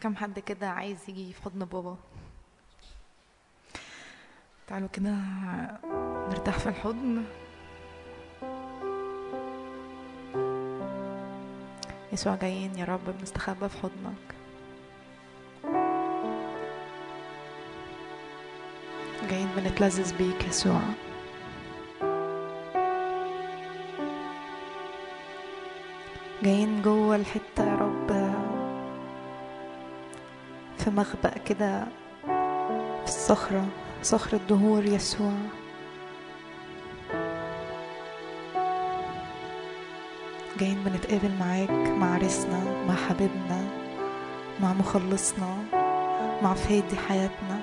كم حد كده عايز يجي في حضن بابا؟ تعالوا كده نرتاح في الحضن. يسوع جايين يا رب بنستخبى في حضنك. جايين بنتلذذ بيك يسوع. جايين جوه الحتة في مخبأ كده في الصخرة صخرة دهور يسوع. جايين بنتقابل معاك مع عريسنا مع حبيبنا مع مخلصنا مع فادي حياتنا.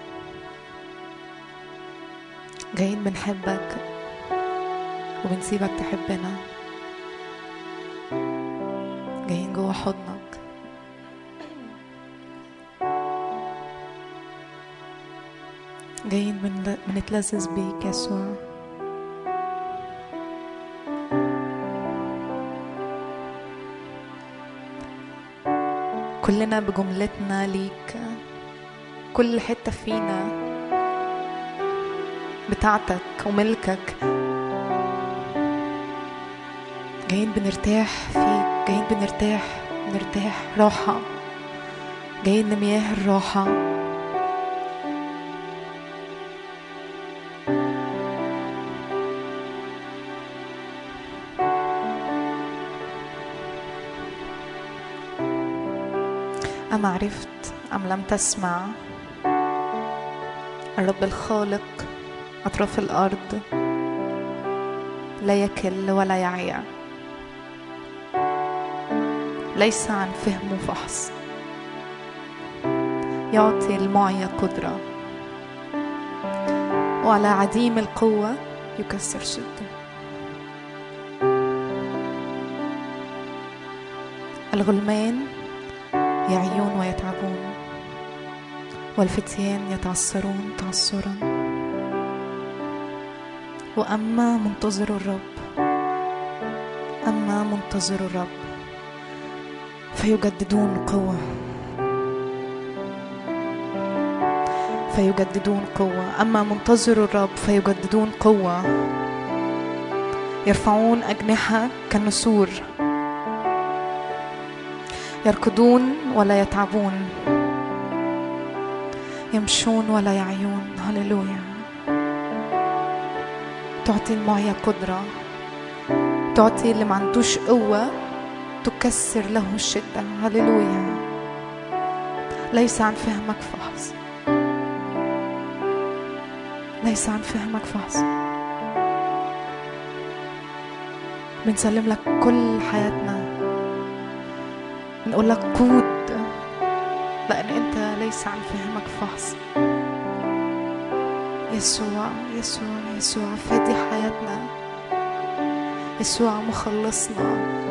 جايين بنحبك وبنسيبك تحبنا. بنتلذذ بيك يسوع كلنا بجملتنا ليك. كل حتة فينا بتاعتك وملكك. جايين بنرتاح فيك. جايين بنرتاح. نرتاح راحة. جايين لمياه الراحة. لم تسمع. الرب الخالق أطراف الأرض لا يكل ولا يعيا. ليس عن فهم وفحص يعطي المعيا قدرة. وعلى عديم القوة يكسر شدة. الغلمان يعيون ويتعبون. والفتيان يتعثرون تعثرا. وأما منتظر الرب أما منتظر الرب فيجددون قوة. فيجددون قوة. أما منتظر الرب فيجددون قوة. يرفعون أجنحة كالنسور. يركضون ولا يتعبون. يمشون ولا يعيون. هللويا. تعطي المعيا قدرة. تعطي اللي ما عندوش قوة تكسر له الشدة. هللويا. ليس عن فهمك فحص. ليس عن فهمك فحص. بنسلم لك كل حياتنا. بنقول لك قود لأن أنت ليس عن فهمك فحص. يسوع يسوع يسوع فادي حياتنا. يسوع مخلصنا.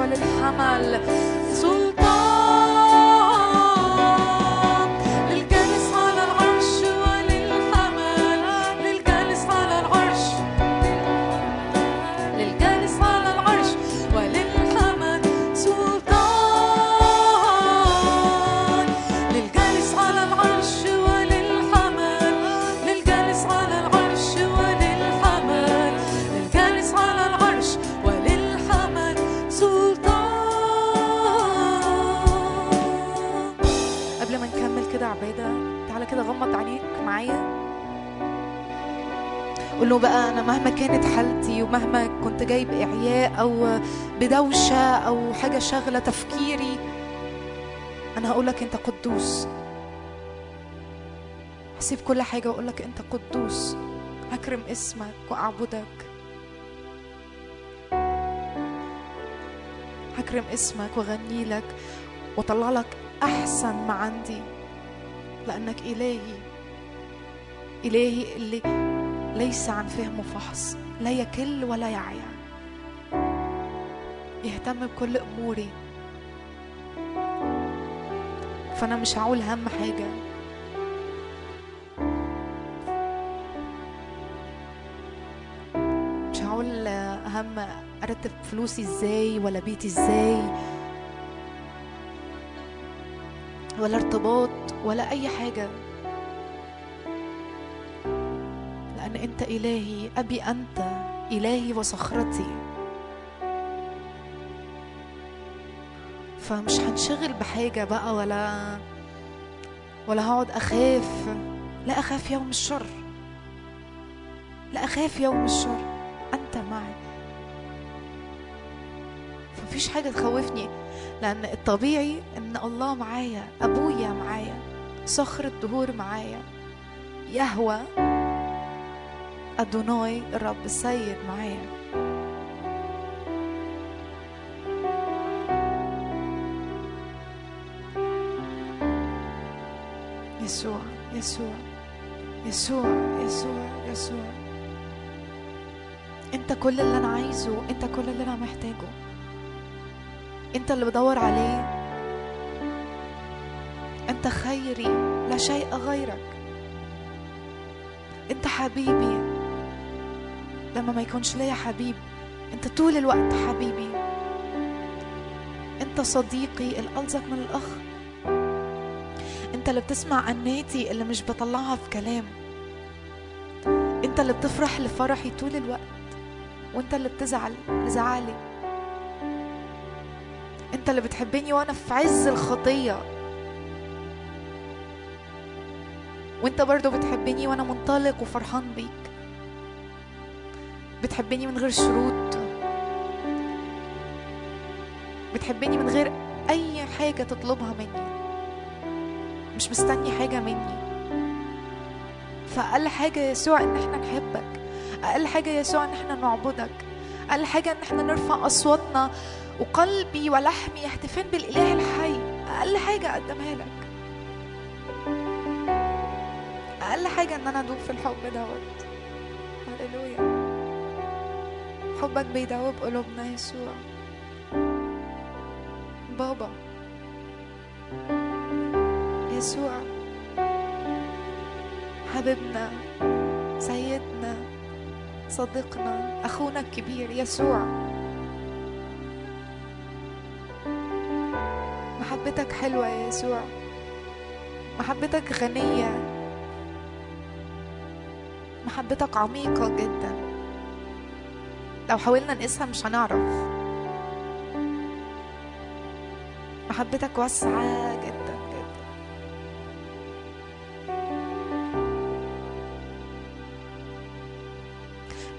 وَلِلْحَمَلِ سُلْطَانٌ بدوشة أو حاجة شاغلة تفكيري أنا هقولك أنت قدوس. هسيب كل حاجة وأقولك أنت قدوس. هكرم اسمك وأعبدك. هكرم اسمك وأغني لك وأطلع لك أحسن ما عندي لأنك إلهي. إلهي اللي ليس عن فهم وفحص لا يكل ولا يعيا. يهتم بكل أموري. فأنا مش هقول هم حاجة. مش هقول هم أرتب فلوسي إزاي ولا بيتي إزاي. ولا ارتباط ولا أي حاجة. لأن أنت إلهي أبي أنت إلهي وصخرتي. فمش هنشغل بحاجة بقى ولا ولا هقعد أخاف. لا أخاف يوم الشر. لا أخاف يوم الشر. أنت معي. فمفيش حاجة تخوفني لأن الطبيعي إن الله معايا أبويا معايا صخر الدهور معايا يهوى أدوناي الرب السيد معايا. يسوع يسوع يسوع يسوع يسوع. أنت كل اللي أنا عايزه أنت كل اللي أنا محتاجه. أنت اللي بدور عليه. أنت خيري لا شيء غيرك. أنت حبيبي. لما ما يكونش ليا حبيب. أنت طول الوقت حبيبي. أنت صديقي الألزق من الأخ. أنت اللي بتسمع عناتي اللي مش بطلعها في كلام. أنت اللي بتفرح لفرحي طول الوقت. وأنت اللي بتزعل لزعلي أنت اللي بتحبني وأنا في عز الخطية. وأنت برضو بتحبني وأنا منطلق وفرحان بيك. بتحبني من غير شروط. بتحبني من غير أي حاجة تطلبها مني. مش مستني حاجة مني. فأقل حاجة يسوع إن إحنا نحبك. أقل حاجة يسوع إن إحنا نعبدك. أقل حاجة إن إحنا نرفع أصواتنا وقلبي ولحمي يهتفين بالإله الحي. أقل حاجة أقدمها لك. أقل حاجة إن أنا أدوب في الحب دوت. هللويا. حبك بيدوب قلوبنا يسوع. بابا. يسوع. حبيبنا. سيدنا. صديقنا. أخونا الكبير. يسوع. محبتك حلوة يا يسوع. محبتك غنية. محبتك عميقة جدا. لو حاولنا نقيسها مش هنعرف. محبتك واسعة جدا جدا.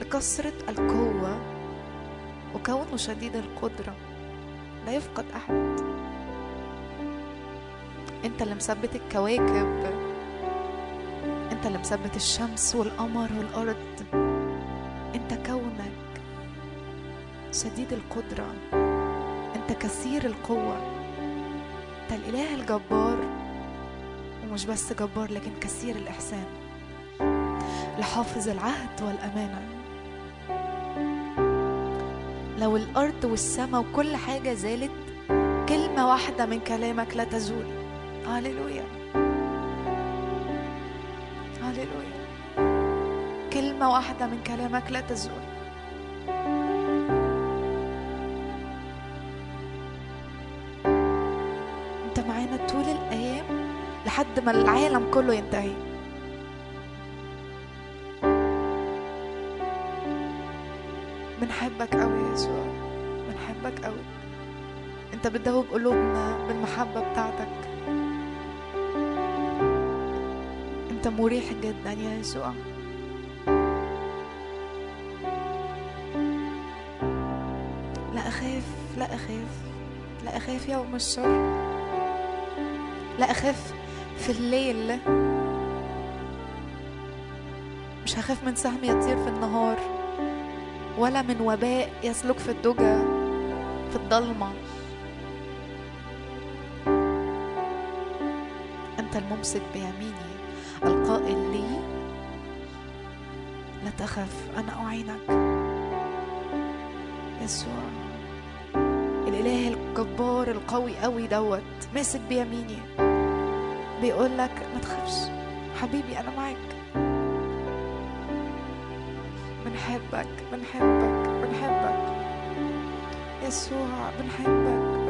لكثرة القوة وكونه شديد القدرة لا يفقد أحد. أنت اللي مثبت الكواكب أنت اللي مثبت الشمس والقمر والأرض. شديد القدرة. أنت كثير القوة. أنت الإله الجبار. ومش بس جبار لكن كثير الإحسان. لحافظ العهد والأمانة. لو الأرض والسماء وكل حاجة زالت كلمة واحدة من كلامك لا تزول. هللويا. هللويا. كلمة واحدة من كلامك لا تزول. ما العالم كله ينتهي. بنحبك قوي يا يسوع. بنحبك قوي. انت بتدوب قلوبنا بالمحبة بتاعتك. انت مريح جدا يا يسوع. لا أخاف لا أخاف. لا أخاف يوم الشر. لا أخاف في الليل. مش هخاف من سهم يطير في النهار ولا من وباء يسلك في الدجى في الضلمة. أنت الممسك بيميني القائل لي لا تخف أنا أعينك. يسوع الإله الجبار القوي قوي دوت ماسك بيميني. بيقول لك ما تخافش حبيبي أنا معاك. بنحبك بنحبك بنحبك. يسوع بنحبك بنحبك.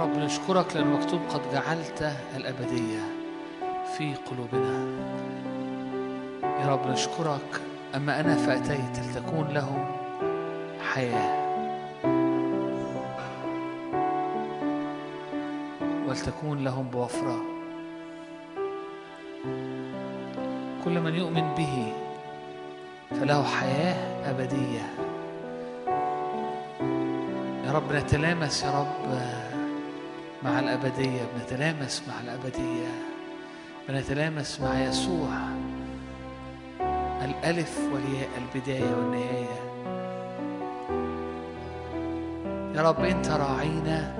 رب نشكرك لأن مكتوب قد جعلت الأبدية في قلوبنا. يا رب نشكرك أما أنا فأتيت لتكون لهم حياة. ولتكون لهم بوفرة. كل من يؤمن به فله حياة أبدية. يا رب نتلامس يا رب مع الأبدية بنتلامس مع الأبدية بنتلامس مع يسوع. الألف والياء البداية والنهاية. يا رب أنت راعينا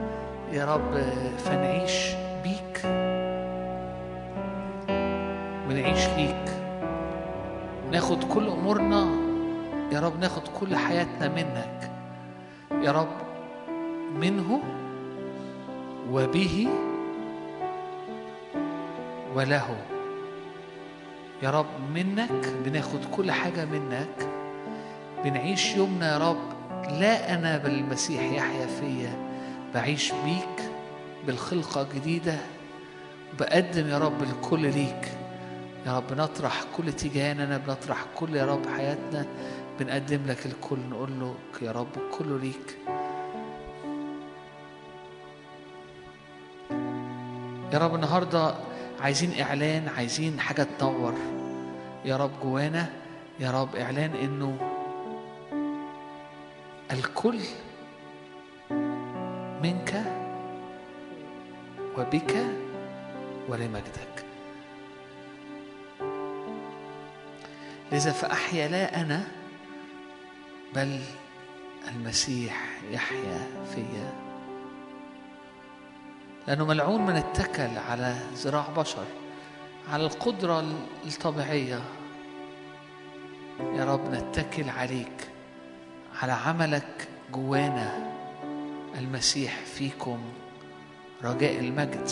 يا رب فنعيش بيك ونعيش ليك. ناخد كل أمورنا يا رب ناخد كل حياتنا منك. يا رب منه وبه وله. يا رب منك بناخد كل حاجة منك. بنعيش يومنا يا رب. لا أنا بل المسيح يحيا فيا. بعيش بيك بالخلقة جديدة. بقدم يا رب الكل ليك. يا رب نطرح كل تجاهنا بنطرح كل يا رب حياتنا. بنقدم لك الكل نقول له يا رب كله ليك. يا رب النهارده عايزين إعلان عايزين حاجة تنور يا رب جوانا يا رب إعلان إنه الكل منك وبك ولمجدك. لذا فأحيا لا أنا بل المسيح يحيا فيا. لأنه ملعون من اتكل على ذراع بشر على القدرة الطبيعية. يا رب نتكل عليك على عملك جوانا. المسيح فيكم رجاء المجد.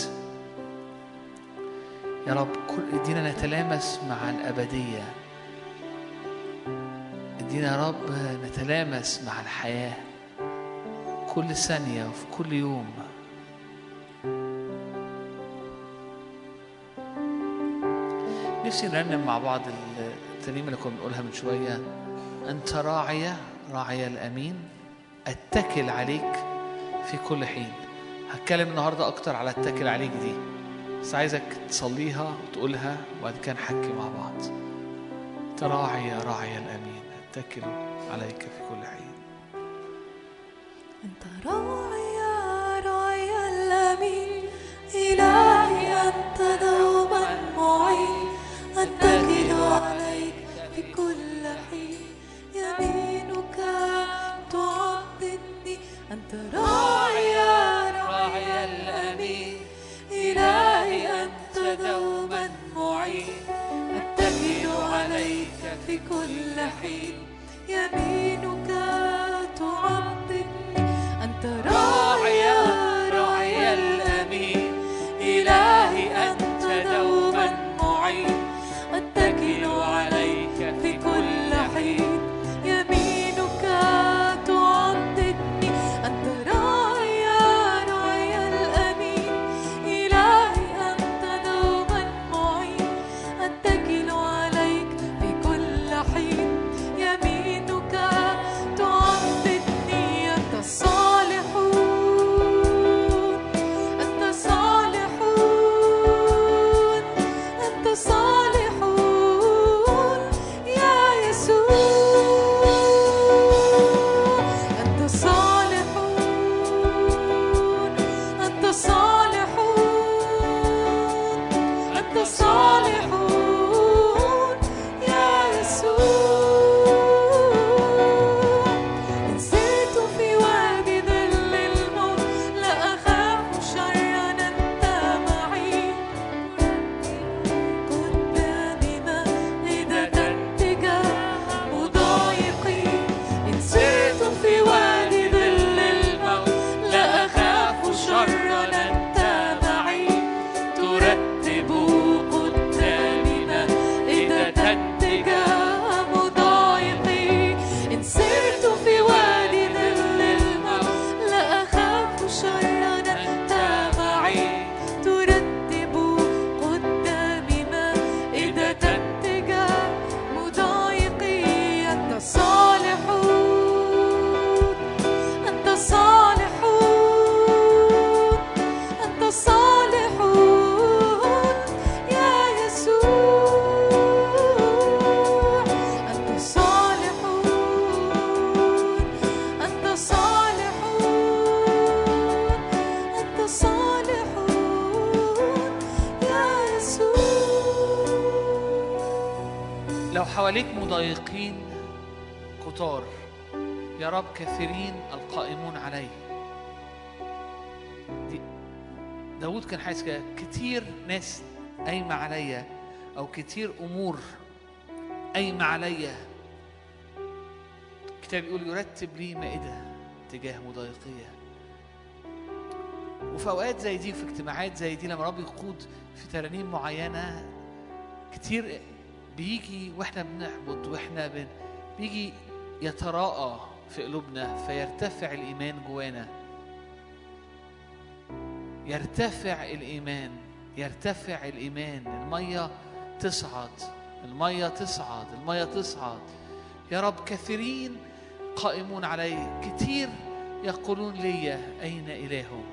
يا رب كل إدينا نتلامس مع الأبدية. إدينا يا رب نتلامس مع الحياة. كل ثانية وفي كل يوم نفسي نرنم مع بعض الترنيمة اللي كنا بنقولها من شوية. أنت راعية راعية الأمين. أتكل عليك في كل حين. هتكلم النهاردة أكتر على أتكل عليك دي. بس عايزك تصليها وتقولها وبعد كده نحكي مع بعض. أنت راعية راعية الأمين. أتكل عليك في كل حين. أنت راعي راعي الأمين. إلهي أنت دوما معين. عليك في كل حين. يمينك تعضدني أنت راعي راعي الأمين. إلهي أنت دوما معين أتكل عليك في كل حين. يمينك تعضدني أنت راعي كل كتير أمور قايمة عليا. الكتاب يقول يرتب لي مائدة تجاه مضايقية. وفي أوقات زي دي في اجتماعات زي دي لما رب يقود في ترانيم معينة كتير بيجي وإحنا بنحبط وإحنا بن بيجي يتراءى في قلوبنا فيرتفع الإيمان جوانا. يرتفع الإيمان يرتفع الإيمان. المية تصعد المية تصعد المية تصعد يا رب كثيرين قائمون علي كتير يقولون لي أين إلههم؟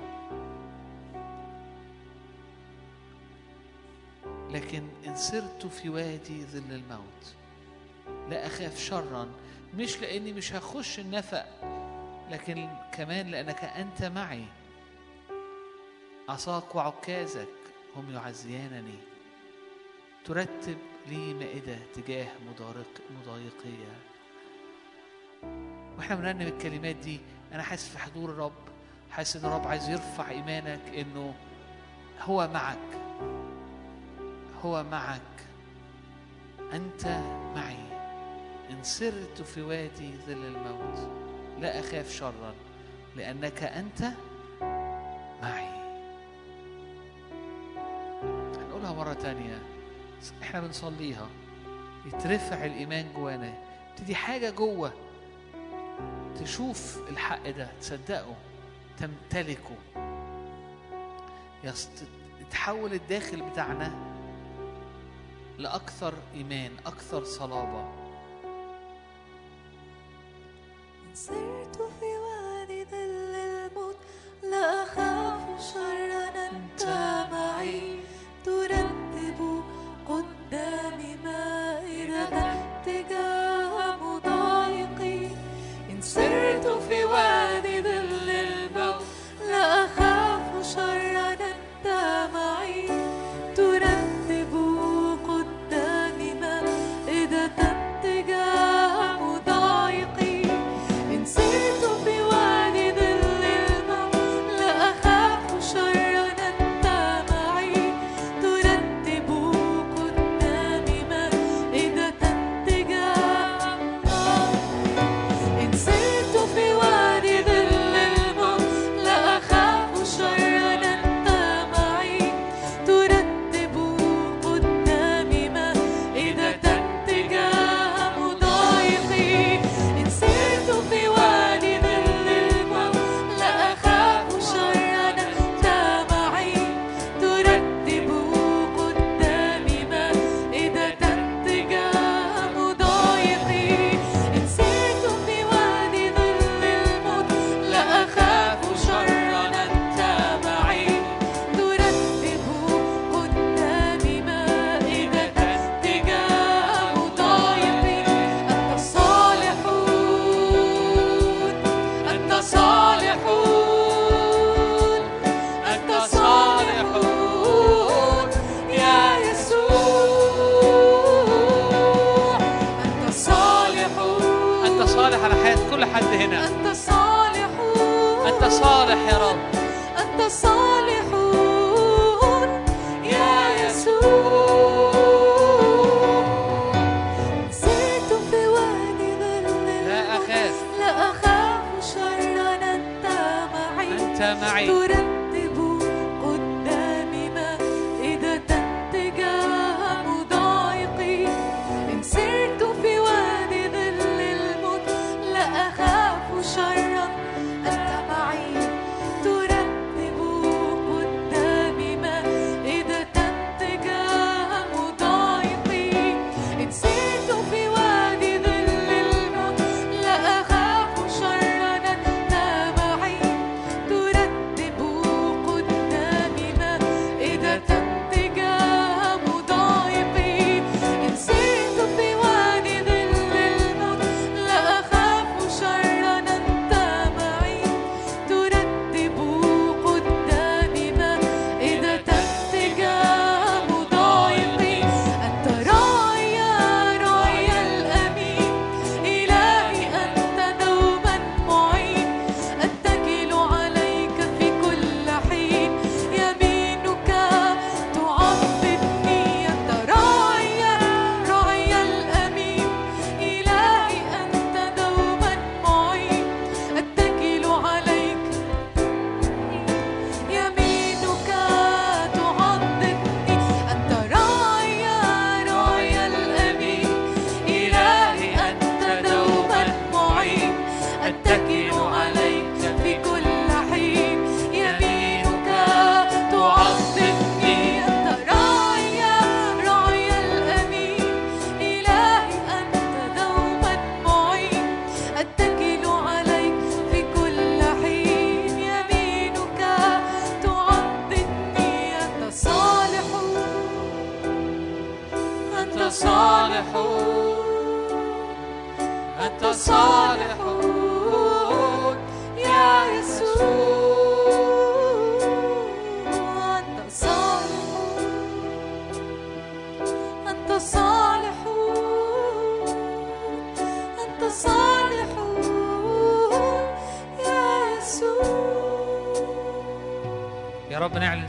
لكن إن سرت في وادي ظل الموت لا أخاف شرا. مش لأني مش هخش النفق لكن كمان لأنك أنت معي. عصاك وعكازك هم يعزيانني. ترتب لي مائدة تجاه مضارق مضايقية. وإحنا بنرنم الكلمات دي أنا حاسس في حضور الرب حاسس إن الرب عايز يرفع إيمانك إنه هو معك. هو معك. أنت معي. إن سرت في وادي ظل الموت. لا أخاف شرا لأنك أنت معي. هنقولها مرة تانية. إحنا بنصليها. يترفع الإيمان جوانا. تدي حاجة جوه. تشوف الحق ده. تصدقه. تمتلكه. يتحول الداخل بتاعنا لأكثر إيمان أكثر صلابة. إن سرت في وادي ظل الموت. لا أخاف شرا. أنت قدامي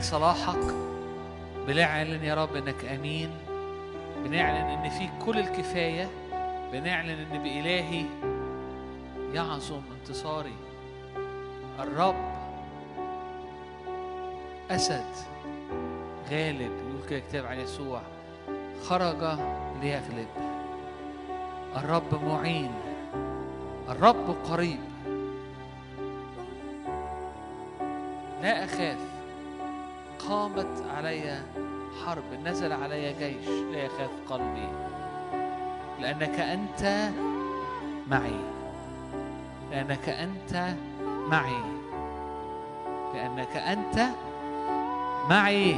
صلاحك بنعلن يا رب إنك أمين بنعلن إن فيك كل الكفاية بنعلن إن بإلهي يعظم انتصاري. الرب أسد غالب يقول كده كتاب عن يسوع خرج ليغلب. الرب معين الرب قريب. لا أخاف. قامت علي حرب نزل علي جيش لا يخاف قلبي لأنك أنت معي لأنك أنت معي لأنك أنت معي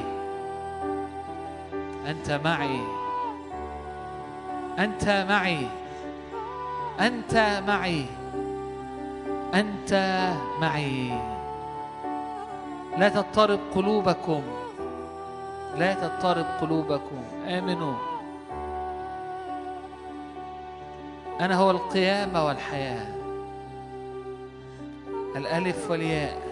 أنت معي أنت معي أنت معي أنت معي. لا تضطرب قلوبكم. لا تضطرب قلوبكم. آمنوا. أنا هو القيامة والحياة. الألف والياء.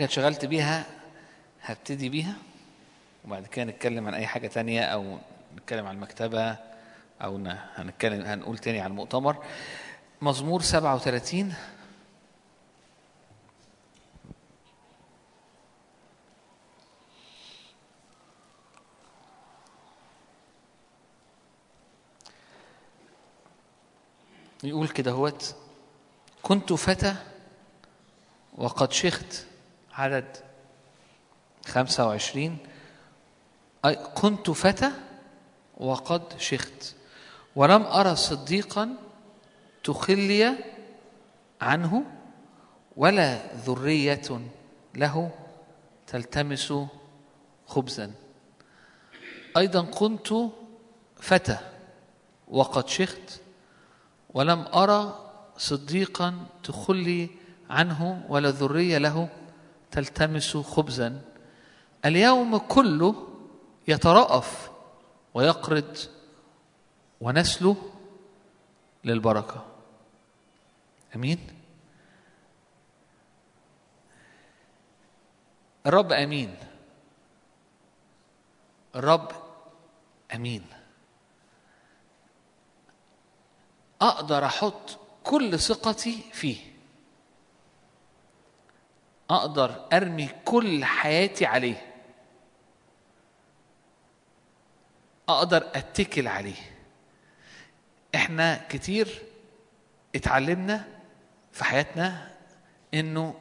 حاجة اتشغلت بيها هبتدي بيها وبعد كده نتكلم عن أي حاجة تانية أو نتكلم عن المكتبة أو هنتكلم هنقول تاني عن المؤتمر. مزمور 37 يقول كده هوت كنت فتى وقد شخت عدد 25 أي كنت فتى وقد شخت. ولم أرى صديقا تخلي عنه ولا ذرية له تلتمس خبزا. أيضا كنت فتى وقد شخت. ولم أرى صديقا تخلي عنه ولا ذرية له تلتمس خبزا اليوم كله يترأف ويقرض ونسله للبركة. أمين؟ الرب أمين. الرب أمين. أقدر أحط كل ثقتي فيه. أقدر أرمي كل حياتي عليه. أقدر أتكل عليه. إحنا كتير اتعلمنا في حياتنا إنه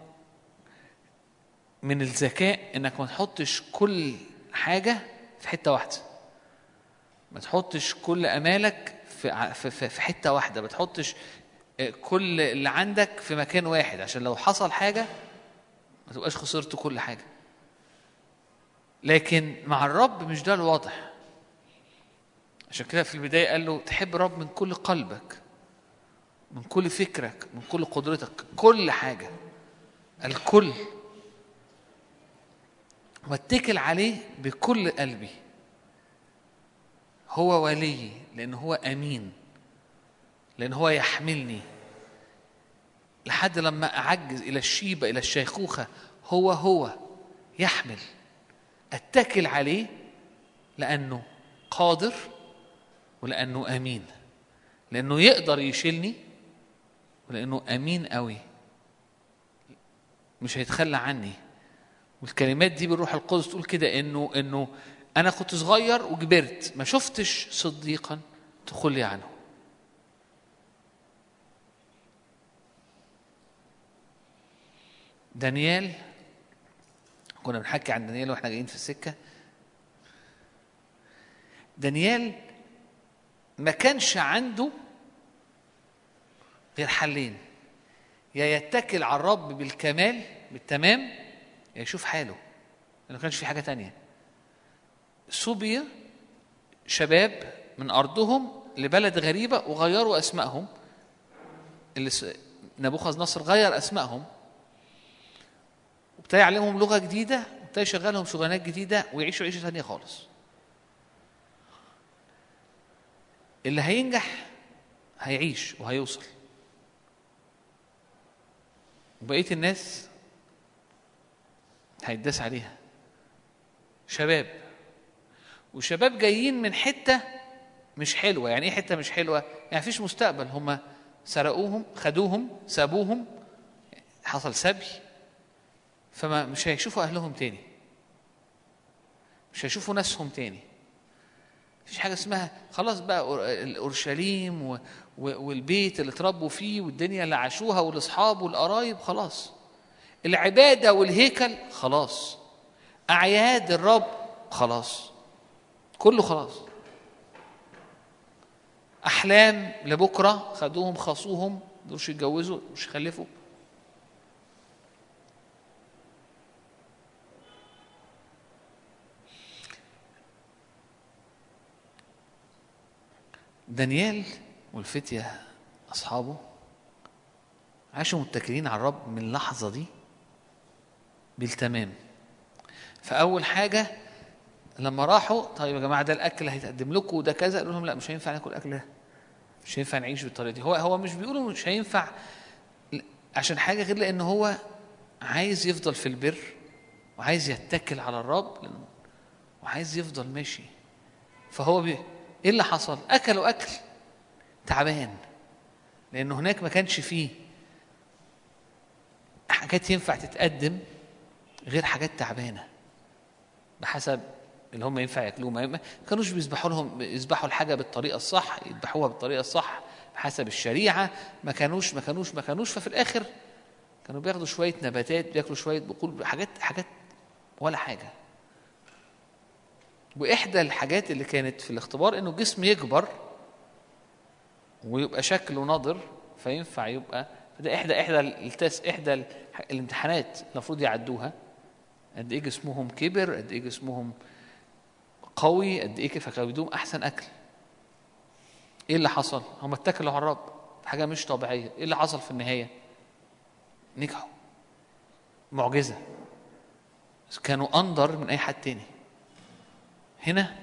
من الذكاء إنك ما تحطش كل حاجة في حتة واحدة. ما تحطش كل ع- في في في حتة واحدة. ما تحطش آه، كل اللي عندك في مكان واحد. عشان لو حصل حاجة ما تبقاش خسرت كل حاجة. لكن مع الرب مش ده الواضح. عشان كده في البداية قال له تحب الرب من كل قلبك من كل فكرك من كل قدرتك كل حاجة الكل. واتكل عليه بكل قلبي. هو ولي لأن هو أمين لأن هو يحملني. لحد لما أعجز إلى الشيبة إلى الشيخوخة هو هو يحمل أتكل عليه لأنه قادر ولأنه أمين لأنه يقدر يشيلني ولأنه أمين قوي مش هيتخلى عني. والكلمات دي بالروح القدس تقول كده إنه إنه أنا كنت صغير وكبرت ما شفتش صديقا تخلي عنه. دانيال كنا بنحكي عن دانيال وإحنا جايين في السكة. دانيال ما كانش عنده غير حلين. يا يتكل على الرب بالكمال بالتمام يا يشوف حاله. ما كانش في حاجة تانية. صوبيا شباب من أرضهم لبلد غريبة وغيروا أسمائهم. اللي نبوخذ نصر غير أسمائهم. وابتدى يعلمهم لغة جديدة وابتدى يشغلهم شغلانات جديدة ويعيشوا عيشة تانية خالص. اللي هينجح هيعيش وهيوصل. وبقية الناس هيتداس عليها. شباب. وشباب جايين من حتة مش حلوة. يعني إيه حتة مش حلوة؟ يعني مفيش مستقبل. هم سرقوهم خدوهم سابوهم. حصل سبي. فما مش هيشوفوا أهلهم تاني. مش هيشوفوا ناسهم تاني. مفيش حاجة اسمها خلاص بقى أور- أورشليم والبيت اللي اتربوا فيه والدنيا اللي عاشوها والأصحاب والقرايب خلاص. العبادة والهيكل خلاص. أعياد الرب خلاص. كله خلاص. أحلام لبكرة خدوهم خاصوهم مش يتجوزوا مش يخلفوا دانيال والفتية أصحابه عاشوا متكلين على الرب من اللحظة دي بالتمام. فأول حاجة لما راحوا طيب يا جماعة ده الأكل هيتقدم لكم وده كذا قالوا لهم لا مش هينفع ناكل أكل ده مش هينفع نعيش بالطريقة دي. هو هو مش بيقولوا مش هينفع عشان حاجة غير لأن هو عايز يفضل في البر وعايز يتكل على الرب وعايز يفضل ماشي. فهو بي... إيه اللي حصل؟ اكلوا اكل تعبان. لأنه هناك ما كانش فيه حاجات ينفع تتقدم غير حاجات تعبانة. بحسب اللي هم ينفع ياكلوه. ما كانوش بيذبحوا لهم يذبحوا الحاجة بالطريقة الصح يذبحوها بالطريقة الصح بحسب الشريعة. ما كانوش ما كانوش ما كانوش. ففي الآخر كانوا بياخدوا شوية نباتات بياكلوا شوية بقول حاجات حاجات ولا حاجة. وإحدى الحاجات اللي كانت في الاختبار إنه الجسم يكبر ويبقى شكله ناضر فينفع يبقى فده احدى إحدى التس إحدى ال- الامتحانات المفروض يعدوها. قد إيه جسمهم كبر قد إيه جسمهم قوي قد إيه يدوم أحسن أكل. إيه اللي حصل؟ هم اتكلوا على الرب. حاجة مش طبيعية. إيه اللي حصل في النهاية؟ نجحوا. معجزة. كانوا أندر من أي حد تاني. هنا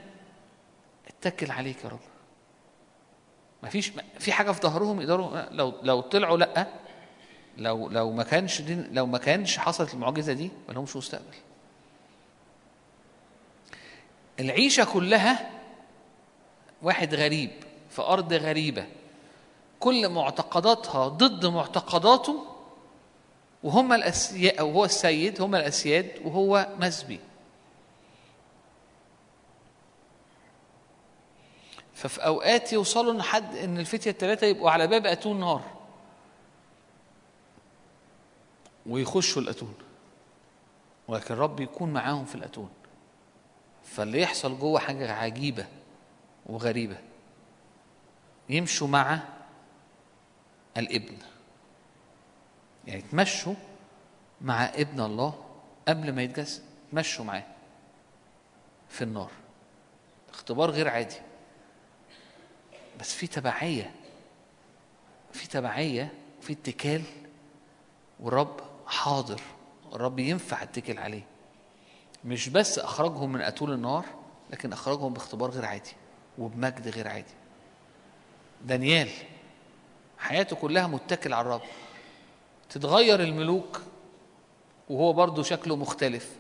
اتكل عليك يا رب. ما فيش في حاجة في ظهرهم يقدروا لو لو طلعوا لأ لو لو ما كانش دي لو ما كانش حصلت المعجزة دي ما لهمش مستقبل. العيشة كلها واحد غريب في أرض غريبة. كل معتقداتها ضد معتقداته وهم الاسياد وهو السيد هم الأسياد وهو مسبي ففي أوقات يوصلوا إن حد إن الفتية الثلاثه يبقوا على باب أتون نار. ويخشوا الأتون. ولكن الرب يكون معاهم في الأتون. فاللي يحصل جوه حاجة عجيبة وغريبة. يمشوا مع الابن. يعني تمشوا مع ابن الله قبل ما يتجسد. تمشوا معاه في النار. اختبار غير عادي. بس في تبعية. في تبعية في اتكال والرب حاضر. الرب ينفع اتكل عليه. مش بس أخرجهم من أتول النار لكن أخرجهم باختبار غير عادي وبمجد غير عادي. دانيال حياته كلها متكل على الرب. تتغير الملوك وهو برضه شكله مختلف.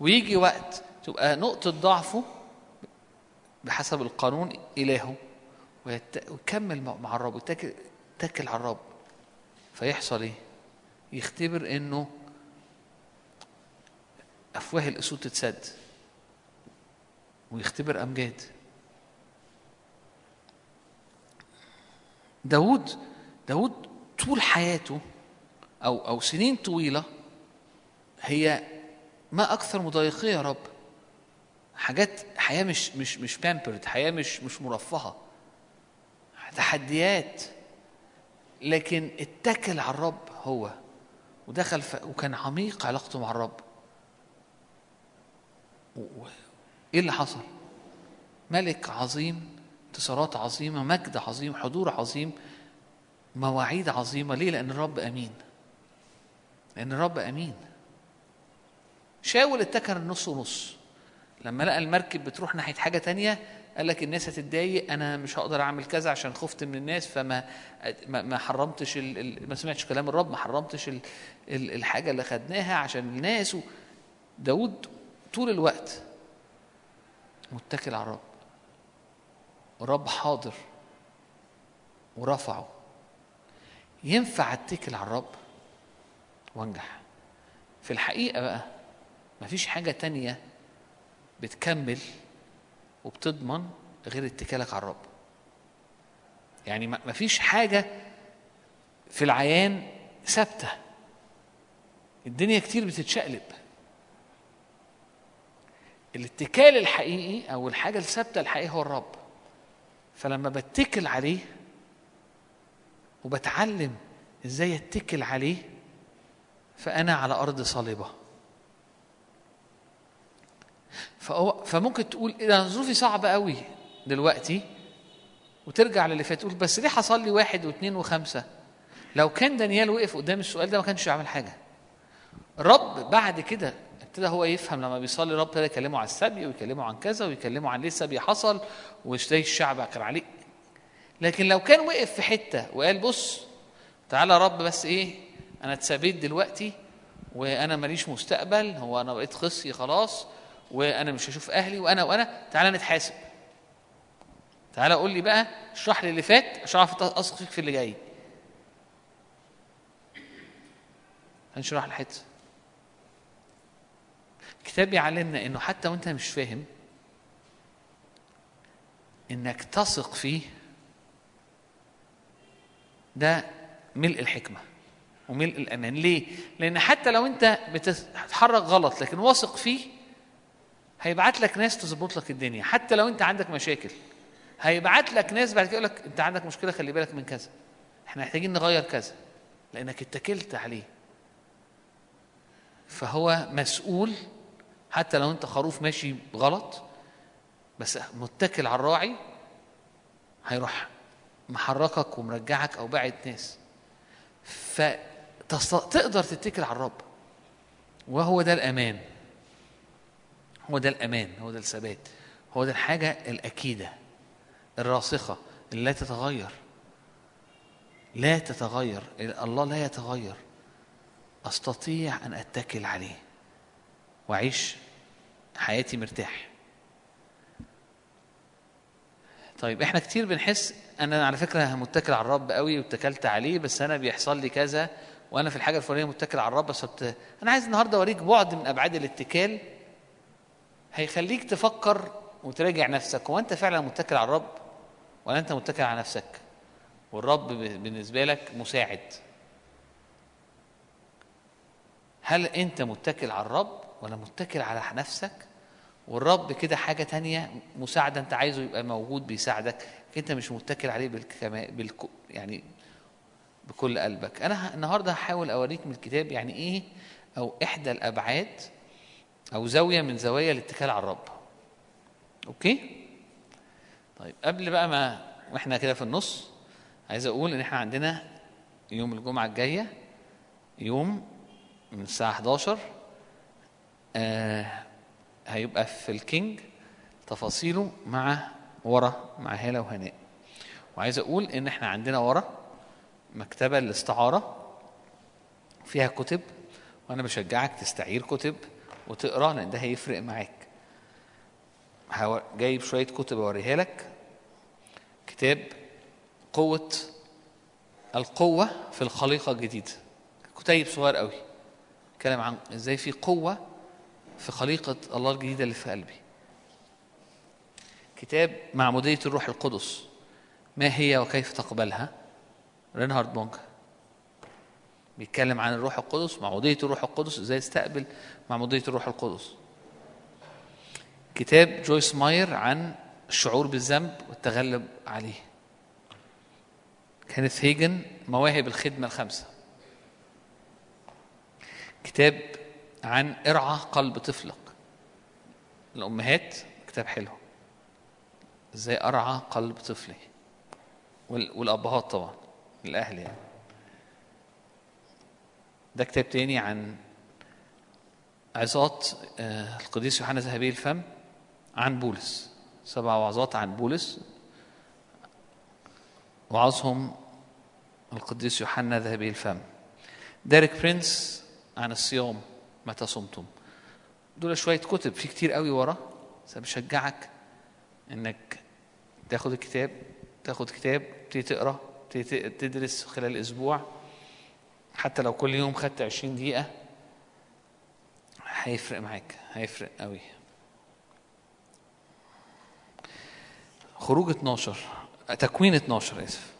ويجي وقت تبقى نقطة ضعفه بحسب القانون إلهه. ويكمل مع الرب ويتكل يتكل على الرب. فيحصل إيه؟ يختبر إنه أفواه الأسود تتسد. ويختبر أمجاد. داود داود طول حياته أو أو سنين طويلة هي ما أكثر مضايقية يا رب. حاجات حياة مش مش مش بامبرد حياة مش مش مرفهة. تحديات لكن اتكل على الرب هو ودخل ف... وكان عميق علاقته مع الرب. و... إيه اللي حصل؟ ملك عظيم انتصارات عظيمة مجد عظيم حضور عظيم مواعيد عظيمة. ليه؟ لأن الرب أمين. لأن الرب أمين. شاول اتكر النص ونص. لما لقى المركب بتروح ناحية حاجة تانية قال لك الناس هتتضايق أنا مش هقدر أعمل كذا عشان خفت من الناس فما ما حرمتش ما سمعتش كلام الرب ما حرمتش ال- ال- الحاجة اللي خدناها عشان الناس. داود طول الوقت متكل على الرب. الرب حاضر ورفعه. ينفع اتكل على الرب وانجح. في الحقيقة بقى مفيش حاجة تانية بتكمل وبتضمن غير اتكالك على الرب. يعني ما- مفيش حاجة في العيان ثابتة. الدنيا كتير بتتشقلب. الاتكال الحقيقي أو الحاجة الثابتة الحقيقية هو الرب. فلما بتكل عليه وبتعلم إزاي أتكل عليه فأنا على أرض صلبة فهو فممكن تقول إيه ده ظروفي صعبة قوي دلوقتي وترجع للي فات تقول بس ليه حصل لي واحد واثنين وخمسة؟ لو كان دانيال وقف قدام السؤال ده ما كانش يعمل حاجة. الرب بعد كده ابتدى هو يفهم لما بيصلي الرب ابتدى يكلمه عن السبي ويكلمه عن كذا ويكلمه عن ليه السبي حصل وإزاي الشعب كان عليه. لكن لو كان وقف في حتة وقال بص تعالى يا رب بس إيه أنا اتسبيت دلوقتي وأنا ماليش مستقبل هو أنا بقيت خصي خلاص وأنا مش هشوف أهلي وأنا وأنا تعالى نتحاسب. تعالى قول لي بقى اشرح لي اللي فات عشان أعرف أثق فيك في اللي جاي. هنشرح الحتة. الكتاب بيعلمنا إنه حتى وأنت مش فاهم إنك تثق فيه ده ملء الحكمة وملء الأمان. ليه؟ لأن حتى لو أنت بتتحرك غلط لكن واثق فيه هيبعت لك ناس تظبط لك الدنيا حتى لو انت عندك مشاكل. هيبعت لك ناس بعد كده يقول لك انت عندك مشكلة خلي بالك من كذا. إحنا محتاجين نغير كذا لأنك اتكلت عليه. فهو مسؤول حتى لو انت خروف ماشي غلط بس متكل على الراعي هيروح محركك ومرجعك أو باعت ناس. فتقدر تتكل على الرب وهو ده الأمان. هو ده الأمان هو ده الثبات هو ده الحاجة الأكيدة الراسخة اللي لا تتغير لا تتغير الله لا يتغير أستطيع أن أتكل عليه وأعيش حياتي مرتاح طيب إحنا كتير بنحس أنا على فكرة متكل على الرب قوي واتكلت عليه بس أنا بيحصل لي كذا وأنا في الحاجة الفلانية متكل على الرب بس. أنا عايز النهارده أوريك بعد من أبعاد الاتكال هيخليك تفكر وتراجع نفسك هو أنت فعلا متكل على الرب ولا أنت متكل على نفسك؟ والرب بالنسبة لك مساعد. هل أنت متكل على الرب ولا متكل على نفسك؟ والرب كده حاجة تانية مساعدة أنت عايزه يبقى موجود بيساعدك أنت مش متكل عليه بالكما بالك يعني بكل قلبك. أنا النهارده هحاول أوريك من الكتاب يعني إيه أو إحدى الأبعاد أو زاوية من زوايا الاتكال على الرب. Okay؟ طيب قبل بقى ما وإحنا كده في النص عايز أقول إن إحنا عندنا يوم الجمعة الجاية يوم من الساعة 11 آه هيبقى في hiking تفاصيله مع ورا مع هالة وهناء. وعايز أقول إن إحنا عندنا ورا مكتبة للاستعارة فيها كتب وأنا بشجعك تستعير كتب. وتقرا لأن ده هيفرق معاك. جايب شوية كتب أوريها لك. كتاب قوة القوة في الخليقة الجديده كتيب صغير قوي. اتكلم عن إزاي في قوة في خليقة الله الجديدة اللي في قلبي. كتاب معمودية الروح القدس. ما هي وكيف تقبلها؟ رينهارد بونك. بيتكلم عن الروح القدس معمودية الروح القدس إزاي يستقبل معمودية الروح القدس. كتاب جويس ماير عن الشعور بالذنب والتغلب عليه. كانت هيجن مواهب الخدمة الخمسة كتاب عن ارعى قلب طفلك. الأمهات كتاب حلو. إزاي ارعى قلب طفلي؟ وال- والأبهات طبعا الأهل يعني. ده كتاب تاني عن عظات آه، القديس يوحنا ذهبي الفم عن بولس. سبع وعظات عن بولس. وعظهم القديس يوحنا ذهبي الفم. ديريك برينس عن الصيام متى صمتم؟ دول شوية كتب في كتير قوي ورا. بشجعك إنك تاخد الكتاب تاخد كتاب تبتدي تقرا تدرس خلال أسبوع. حتى لو كل يوم خدت 20 دقيقة هيفرق معاك هيفرق قوي خروج 12 تكوين 12 آسف.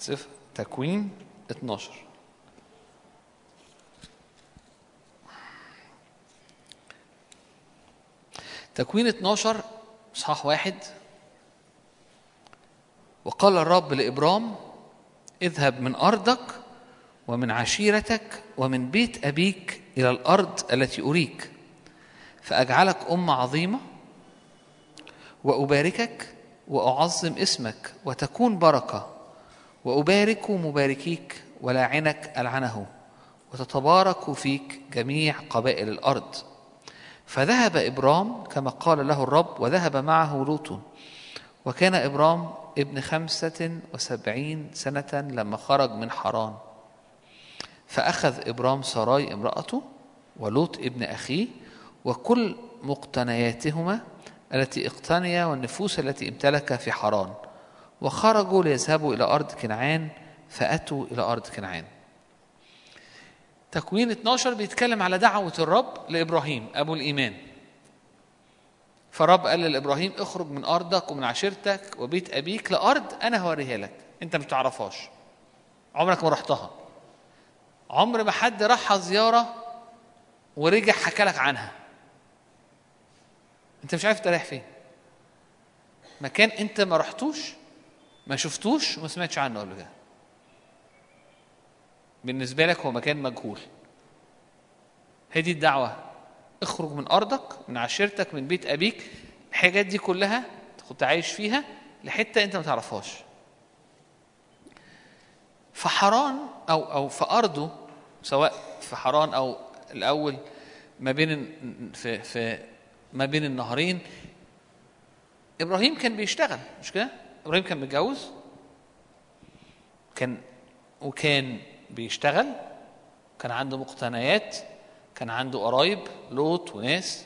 آسف تكوين 12 تكوين 12 إصحاح واحد. وقال الرب لإبرام اذهب من أرضك ومن عشيرتك ومن بيت أبيك إلى الأرض التي أريك. فأجعلك أمة عظيمة وأباركك وأعظم اسمك وتكون بركة. وأبارك مباركيك ولاعنك ألعنه وتتبارك فيك جميع قبائل الأرض. فذهب إبرام كما قال له الرب وذهب معه لوط. وكان إبرام ابن خمسة وسبعين سنة لما خرج من حران فأخذ إبرام سراي امرأته ولوط ابن أخيه وكل مقتنياتهما التي اقتنيا والنفوس التي امتلك في حران وخرجوا ليذهبوا إلى أرض كنعان فأتوا إلى أرض كنعان. تكوين 12 بيتكلم على دعوة الرب لإبراهيم أبو الإيمان. فرب قال لإبراهيم اخرج من أرضك ومن عشيرتك وبيت أبيك لأرض أنا هوريها لك. أنت مش تعرفهاش عمرك ما رحتها. عمر ما حد راحها زيارة ورجع حكى لك عنها. أنت مش عارف أنت رايح فين. مكان أنت ما رحتوش ما شفتوش وما سمعتش عنه قبل كده. بالنسبة لك هو مكان مجهول. هي دي الدعوة. اخرج من أرضك من عشيرتك من بيت أبيك الحاجات دي كلها كنت عايش فيها لحتة أنت ما تعرفهاش فحران أو أو في أرضه سواء في حران أو الأول ما بين في في ما بين النهرين إبراهيم كان بيشتغل مش كده؟ إبراهيم كان متجوز كان وكان بيشتغل كان عنده مقتنيات كان عنده قرايب لوط وناس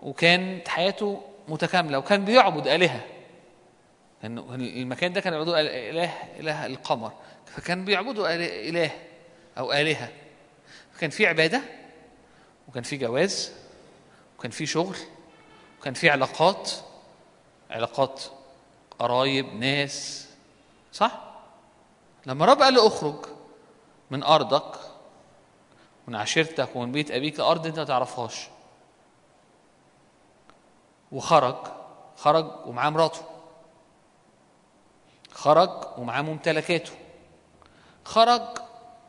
وكانت حياته متكاملة وكان بيعبد آلهة. لأنه المكان ده كان يعبدوا إله إله القمر. فكان بيعبدوا إله أو آلهة. كان في عبادة وكان في جواز وكان في شغل وكان في علاقات علاقات قرايب ناس. صح؟ لما رب قال له اخرج من أرضك من عشيرتك ومن بيت أبيك لارض أنت ما تعرفهاش. وخرج خرج ومعاه مراته. خرج ومعاه ممتلكاته. خرج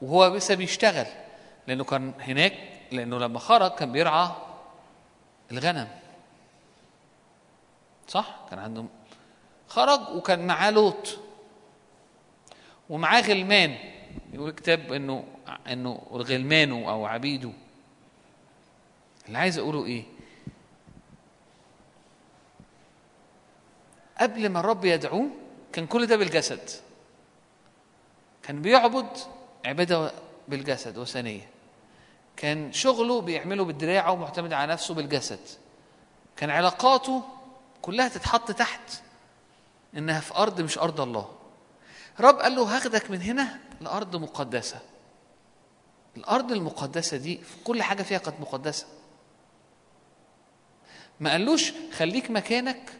وهو لسه بيشتغل لأنه كان هناك لأنه لما خرج كان بيرعى الغنم. صح؟ كان عنده خرج وكان معاه لوط. ومعاه غلمان. يقول الكتاب إنه إنه غلمانه أو عبيده. اللي عايز أقوله إيه؟ قبل ما الرب يدعوه كان كل ده بالجسد. كان بيعبد عبادة بالجسد وثنية. كان شغله بيعمله بالدراع ومعتمد على نفسه بالجسد. كان علاقاته كلها تتحط تحت إنها في أرض مش أرض الله. رب قال له هاخدك من هنا لأرض مقدسة. الأرض المقدسة دي في كل حاجة فيها كانت مقدسة. ما قالوش خليك مكانك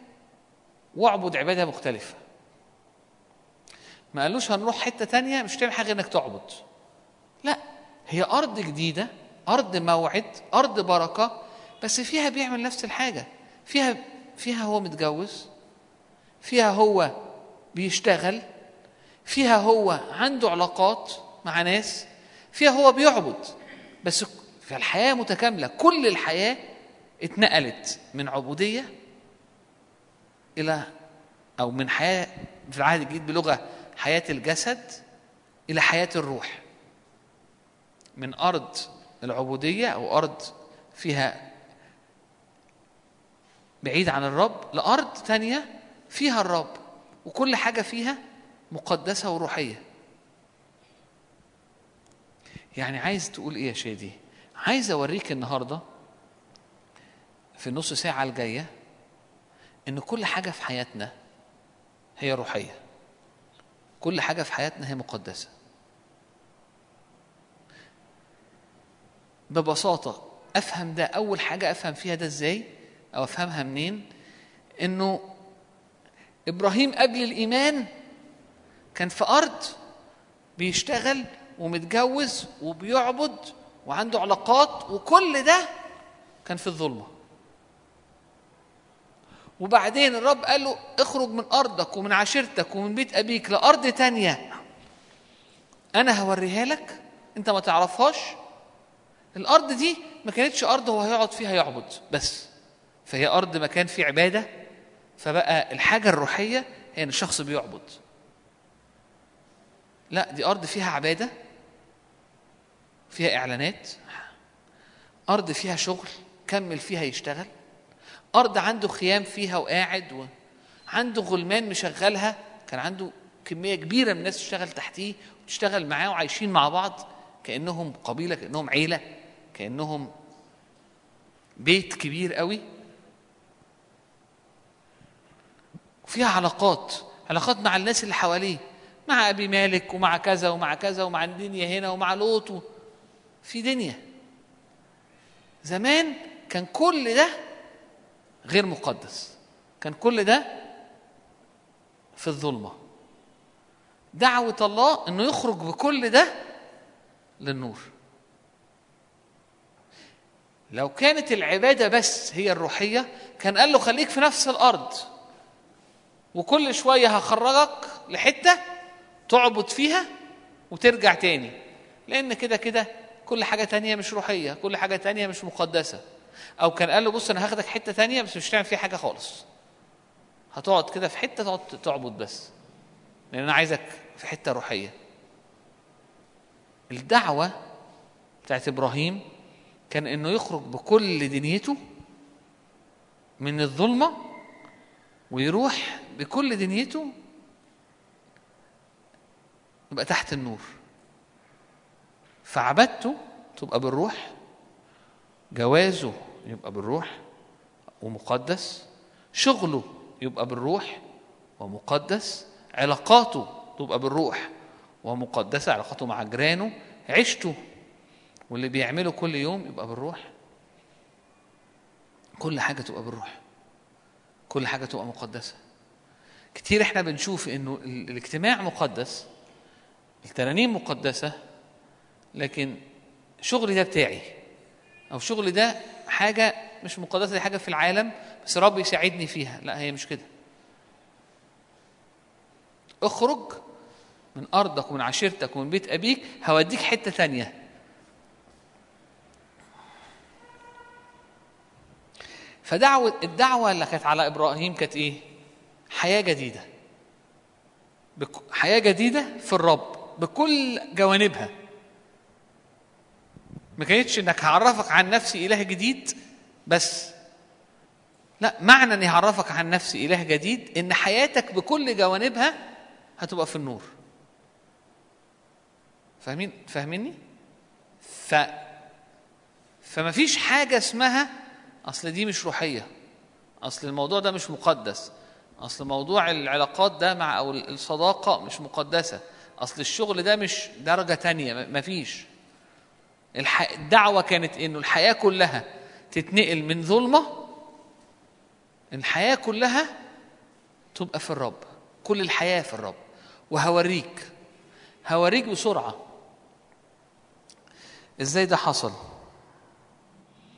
واعبد عبادة مختلفة. ما قالوش هنروح حتة تانية مش تعمل غير إنك تعبد. لا هي أرض جديدة أرض موعد أرض بركة بس فيها بيعمل نفس الحاجة. فيها فيها هو متجوز فيها هو بيشتغل فيها هو عنده علاقات مع ناس فيها هو بيعبد. بس في الحياة متكاملة كل الحياة اتنقلت من عبودية إلى أو من حياة في العهد الجديد بلغة حياة الجسد إلى حياة الروح. من أرض العبودية أو أرض فيها بعيد عن الرب لأرض تانية فيها الرب. وكل حاجة فيها مقدسة وروحية. يعني عايز تقول إيه يا شادي؟ عايز أوريك النهارده في النص ساعة الجاية إن كل حاجة في حياتنا هي روحية. كل حاجة في حياتنا هي مقدسة. ببساطة أفهم ده أول حاجة أفهم فيها ده إزاي؟ أو أفهمها منين؟ إنه إبراهيم قبل الإيمان كان في أرض بيشتغل ومتجوز وبيعبد وعنده علاقات وكل ده كان في الظلمة. وبعدين الرب قال له اخرج من أرضك ومن عشيرتك ومن بيت أبيك لأرض تانية. أنا هوريها لك أنت ما تعرفهاش. الأرض دي ما كانتش أرض هو هيقعد فيها يعبد بس فهي أرض مكان فيه عبادة. فبقى الحاجة الروحية هي إن الشخص بيعبد. لا دي أرض فيها عبادة فيها إعلانات أرض فيها شغل كمل فيها يشتغل. أرض عنده خيام فيها وقاعد و... عنده غلمان مشغلها. كان عنده كمية كبيرة من الناس تشتغل تحتيه وتشتغل معاه وعايشين مع بعض. كأنهم قبيلة كأنهم عيلة كأنهم بيت كبير قوي. فيها علاقات علاقات مع الناس اللي حواليه. مع أبي مالك ومع كذا ومع كذا ومع الدنيا هنا ومع لوط. في دنيا. زمان كان كل ده غير مقدس. كان كل ده في الظلمة. دعوة الله إنه يخرج بكل ده للنور. لو كانت العبادة بس هي الروحية كان قال له خليك في نفس الأرض وكل شوية هخرجك لحتة تعبد فيها وترجع تاني. لأن كده كده كل حاجة تانية مش روحية كل حاجة تانية مش مقدسة. أو كان قال له بص أنا هاخدك حتة تانية بس مش هتعمل فيها حاجة خالص. هتقعد كده في حتة تقعد تعبد بس. لأن أنا عايزك في حتة روحية. الدعوة بتاعت إبراهيم كان إنه يخرج بكل دنيته من الظلمة ويروح بكل دنيته يبقى تحت النور. فعبادته تبقى بالروح جوازه يبقى بالروح ومقدس شغله يبقى بالروح ومقدس علاقاته تبقى بالروح ومقدسة علاقاته مع جيرانه عيشته واللي بيعمله كل يوم يبقى بالروح. كل حاجة تبقى بالروح كل حاجة تبقى مقدسة. كتير إحنا بنشوف إنه ال- الاجتماع مقدس الترانيم مقدسة لكن شغلي ده بتاعي. أو شغلي ده حاجة مش مقدسة دي حاجة في العالم بس رب يساعدني فيها. لا هي مش كده. اخرج من أرضك ومن عشيرتك ومن بيت أبيك هوديك حتة تانية. فدعوة الدعوة اللي كانت على إبراهيم كانت إيه؟ حياة جديدة. حياة جديدة في الرب. بكل جوانبها. ما كانتش إنك هعرفك عن نفسي إله جديد بس. لا معنى إني هعرفك عن نفسي إله جديد إن حياتك بكل جوانبها هتبقى في النور. فاهمين؟ فاهميني؟ ف فما فيش حاجة اسمها أصل دي مش روحية. أصل الموضوع ده مش مقدس. أصل موضوع العلاقات ده مع أو الصداقة مش مقدسة. أصل الشغل ده مش درجة تانية ما فيش. الح... الدعوة كانت إنه الحياة كلها تتنقل من ظلمة الحياة كلها تبقى في الرب. كل الحياة في الرب. وهوريك. هوريك بسرعة. إزاي ده حصل؟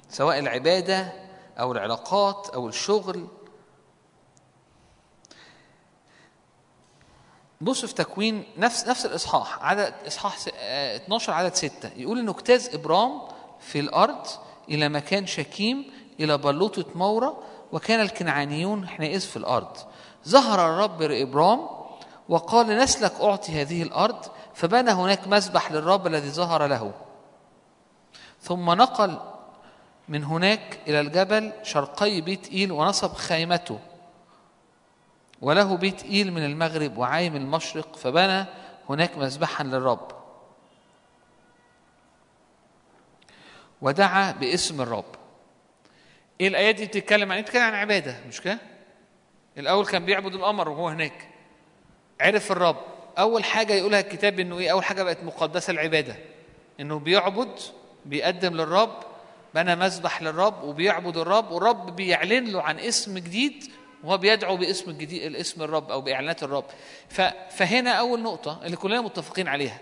سواء العبادة أو العلاقات أو الشغل بص في تكوين نفس نفس الإصحاح عدد إصحاح س- آه، 12 عدد 6 يقول انه اجتاز إبرام في الأرض إلى مكان شكيم إلى بلوطه مورة وكان الكنعانيون حينئذ في الأرض. ظهر الرب لإبرام وقال لنسلك أعطي هذه الأرض. فبنى هناك مذبح للرب الذي ظهر له. ثم نقل من هناك إلى الجبل شرقي بيت إيل ونصب خيمته. وله بيت إيل من المغرب وعايم المشرق فبنى هناك مذبحا للرب. ودعا باسم الرب. إيه الآيات دي بتتكلم عن إيه؟ بتتكلم عن عبادة مش كده؟ الأول كان بيعبد القمر وهو هناك. عرف الرب. أول حاجة يقولها الكتاب إنه إيه؟ أول حاجة بقت مقدسة العبادة. إنه بيعبد بيقدم للرب بنى مذبح للرب وبيعبد الرب والرب بيعلن له عن اسم جديد وهو بيدعو باسم الجديد الاسم الرب أو بإعلانات الرب. فهنا أول نقطة اللي كلنا متفقين عليها.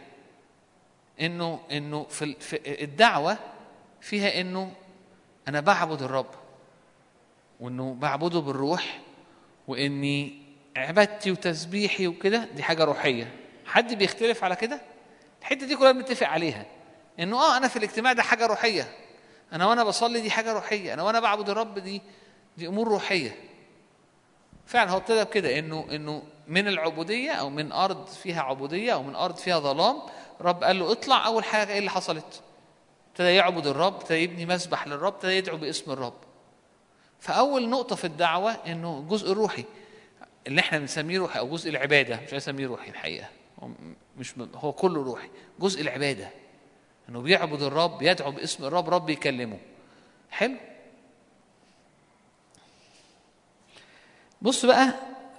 انه إنه في الدعوة فيها إنه أنا بعبد الرب. وإنه بعبده بالروح. وإني عبادتي وتسبيحي وكده دي حاجة روحية. حد بيختلف على كده؟ الحتة دي كلنا بنتفق عليها. إنه آه أنا في الاجتماع ده حاجة روحية. أنا وأنا بصلي دي حاجة روحية. أنا وأنا بعبد الرب دي دي أمور روحية. فعلا هو ابتدى بكده إنه إنه من العبودية أو من أرض فيها عبودية أو من أرض فيها ظلام رب قال له اطلع أول حاجة إيه اللي حصلت؟ ابتدى يعبد الرب ابتدى يبني مسبح للرب ابتدى يدعو باسم الرب. فأول نقطة في الدعوة إنه الجزء الروحي اللي إحنا بنسميه روحي أو جزء العبادة مش هسميه روحي الحقيقة. هو مش هو كله روحي. جزء العبادة. إنه بيعبد الرب يدعو باسم الرب رب يكلمه. حلو؟ بص بقى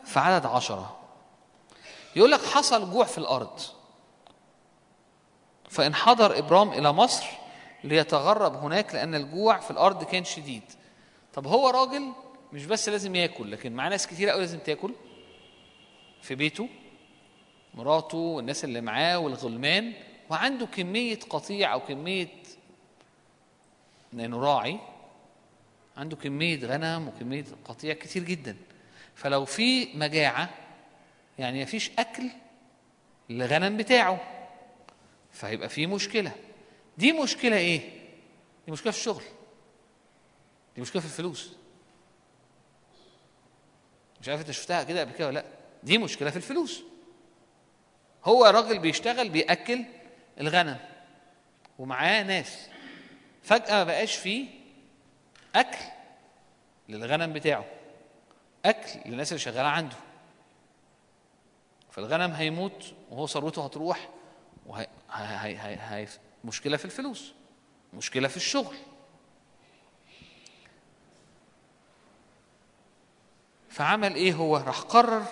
في عدد عشرة. يقول لك حصل جوع في الأرض. فانحدر إبرام إلى مصر ليتغرب هناك لأن الجوع في الأرض كان شديد. طب هو راجل مش بس لازم ياكل لكن معاه ناس كتير قوي لازم تاكل؟ في بيته مراته والناس اللي معاه والغلمان وعنده كمية قطيع أو كمية لأنه راعي عنده كمية غنم وكمية قطيع كتير جدا. فلو في مجاعة يعني مفيش أكل للغنم بتاعه فهيبقى في مشكلة. دي مشكلة إيه؟ دي مشكلة في الشغل. دي مشكلة في الفلوس. مش عارف أنت شفتها كده قبل كده ولا لأ؟ دي مشكلة في الفلوس. هو راجل بيشتغل بيأكل الغنم ومعاه ناس. فجأة ما بقاش فيه أكل للغنم بتاعه. أكل للناس اللي شغالة عنده. فالغنم هيموت وهو ثروته هتروح وهي هي هي هي مشكلة في الفلوس مشكلة في الشغل. فعمل إيه هو؟ راح قرر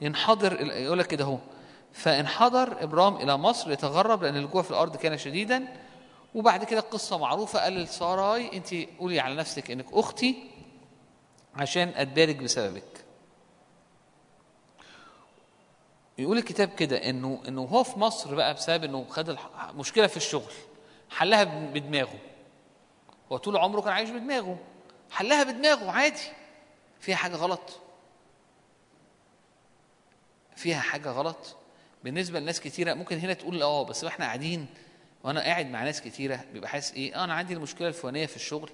ينحدر يقول لك كده أهو. فانحدر إبرام إلى مصر يتغرب لأن الجوع في الأرض كان شديدا. وبعد كده القصة معروفة قال لساراي أنت قولي على نفسك إنك أختي عشان أتبارك بسببك. يقول الكتاب كده إنه إنه هو في مصر بقى بسبب إنه خد مشكلة في الشغل. حلها بدماغه. هو طول عمره كان عايش بدماغه. حلها بدماغه عادي. فيها حاجة غلط. فيها حاجة غلط. بالنسبة لناس كتيرة ممكن هنا تقول آه بس وإحنا قاعدين وأنا قاعد مع ناس كتيرة بيبقى حاسس إيه؟ آه أنا عندي المشكلة الفلانية في الشغل.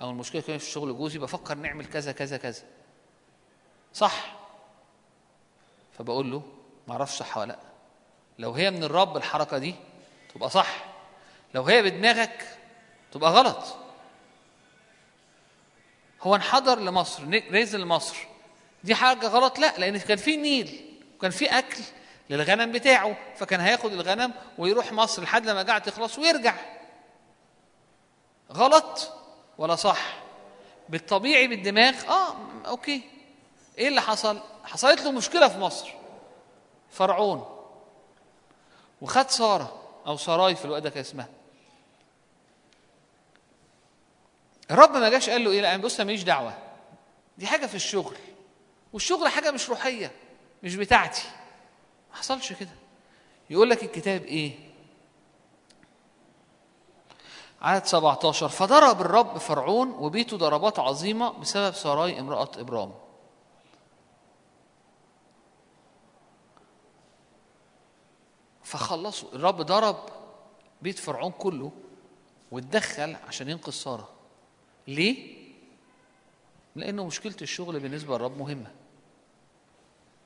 أو المشكلة الفلانيه في الشغل جوزي بفكر نعمل كذا كذا كذا. صح. فبقول له ما أعرفش صح ولا لأ. لو هي من الرب الحركة دي تبقى صح. لو هي بدماغك تبقى غلط. هو انحدر لمصر نزل لمصر. دي حاجة غلط؟ لأ لأن كان في نيل وكان في أكل للغنم بتاعه فكان هياخد الغنم ويروح مصر لحد لما المجاعة تخلص ويرجع. غلط. ولا صح؟ بالطبيعي بالدماغ آه okay. إيه اللي حصل؟ حصلت له مشكلة في مصر. فرعون. وخد سارة أو سراي في الوقت ده كان اسمها. الرب ما جاش قال له إيه؟ لا بص أنا ماليش دعوة. دي حاجة في الشغل. والشغل حاجة مش روحية مش بتاعتي. ما حصلش كده. يقول لك الكتاب إيه؟ عدد 17 فضرب الرب فرعون وبيته ضربات عظيمة بسبب سراي امرأة إبرام. فخلصوا الرب ضرب بيت فرعون كله واتدخل عشان ينقذ سارة. ليه؟ لأنه مشكلة الشغل بالنسبة للرب مهمة.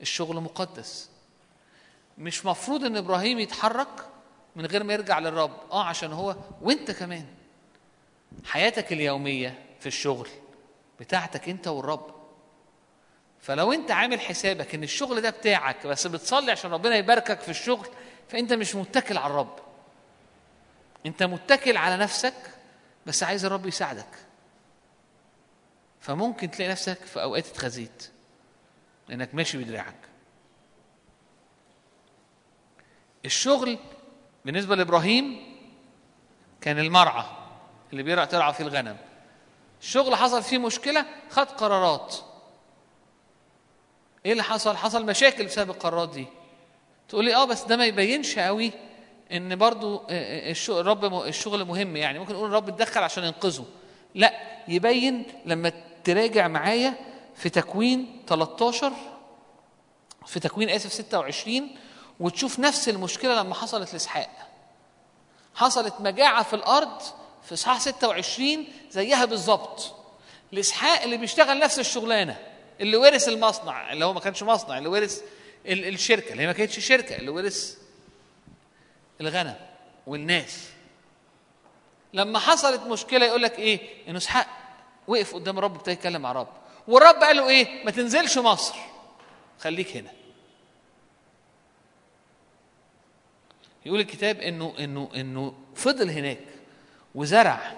الشغل مقدس. مش مفروض إن إبراهيم يتحرك من غير ما يرجع للرب. آه عشان هو وأنت كمان. حياتك اليومية في الشغل بتاعتك أنت والرب. فلو أنت عامل حسابك إن الشغل ده بتاعك بس بتصلي عشان ربنا يباركك في الشغل فأنت مش متكل على الرب. أنت متكل على نفسك بس عايز الرب يساعدك. فممكن تلاقي نفسك في أوقات اتخزيت لأنك ماشي بدراعك. الشغل بالنسبة لإبراهيم كان المرعى اللي بيرعى ترعى فيه الغنم. الشغل حصل فيه مشكلة خد قرارات. إيه اللي حصل؟ حصل مشاكل بسبب القرارات دي. تقول لي آه بس ده ما يبينش قوي إن برضو الشغل الرب الشغل مهم يعني. ممكن نقول الرب اتدخل عشان ينقذه. لا يبين لما تراجع معايا في تكوين 13 في تكوين آسف 26 وتشوف نفس المشكلة لما حصلت لإسحاق. حصلت مجاعة في الأرض في إصحاح 26 زيها بالظبط. لإسحاق اللي بيشتغل نفس الشغلانة اللي ورث المصنع اللي هو ما كانش مصنع اللي ورث ال- الشركة اللي هي ما كانتش شركة اللي ورث الغنم والناس. لما حصلت مشكلة يقول لك إيه؟ إنه إسحاق وقف قدام الرب ابتدى يتكلم مع الرب والرب قال له إيه؟ ما تنزلش مصر. خليك هنا. يقول الكتاب إنه إنه إنه فضل هناك وزرع.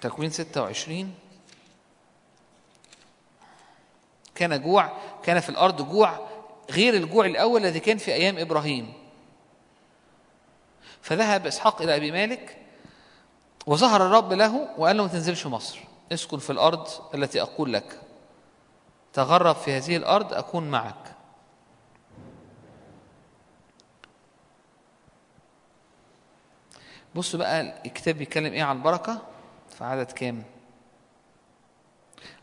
تكوين 26 كان جوع كان في الأرض جوع غير الجوع الأول الذي كان في أيام إبراهيم. فذهب إسحاق إلى أبي مالك وظهر الرب له وقال له ما تنزلش مصر اسكن في الأرض التي أقول لك. تغرب في هذه الأرض أكون معك. بصوا بقى الكتاب بيتكلم إيه عن البركة؟ في عدد كام؟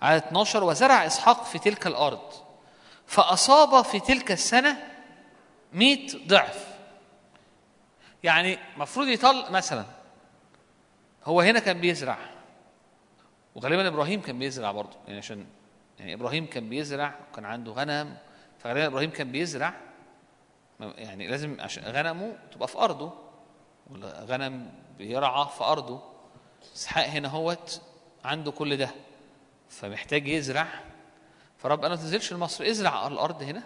عدد 12 وزرع إسحاق في تلك الأرض. فأصاب في تلك السنة مئة ضعف. يعني المفروض يطل مثلا هو هنا كان بيزرع. وغالبا إبراهيم كان بيزرع برضه يعني عشان يعني إبراهيم كان بيزرع وكان عنده غنم فغالبا إبراهيم كان بيزرع يعني لازم عشان غنمه تبقى في أرضه والغنم بيرعى في أرضه. إسحاق هنا هوت عنده كل ده فمحتاج يزرع. فرب أنا ما تنزلش لمصر ازرع الأرض هنا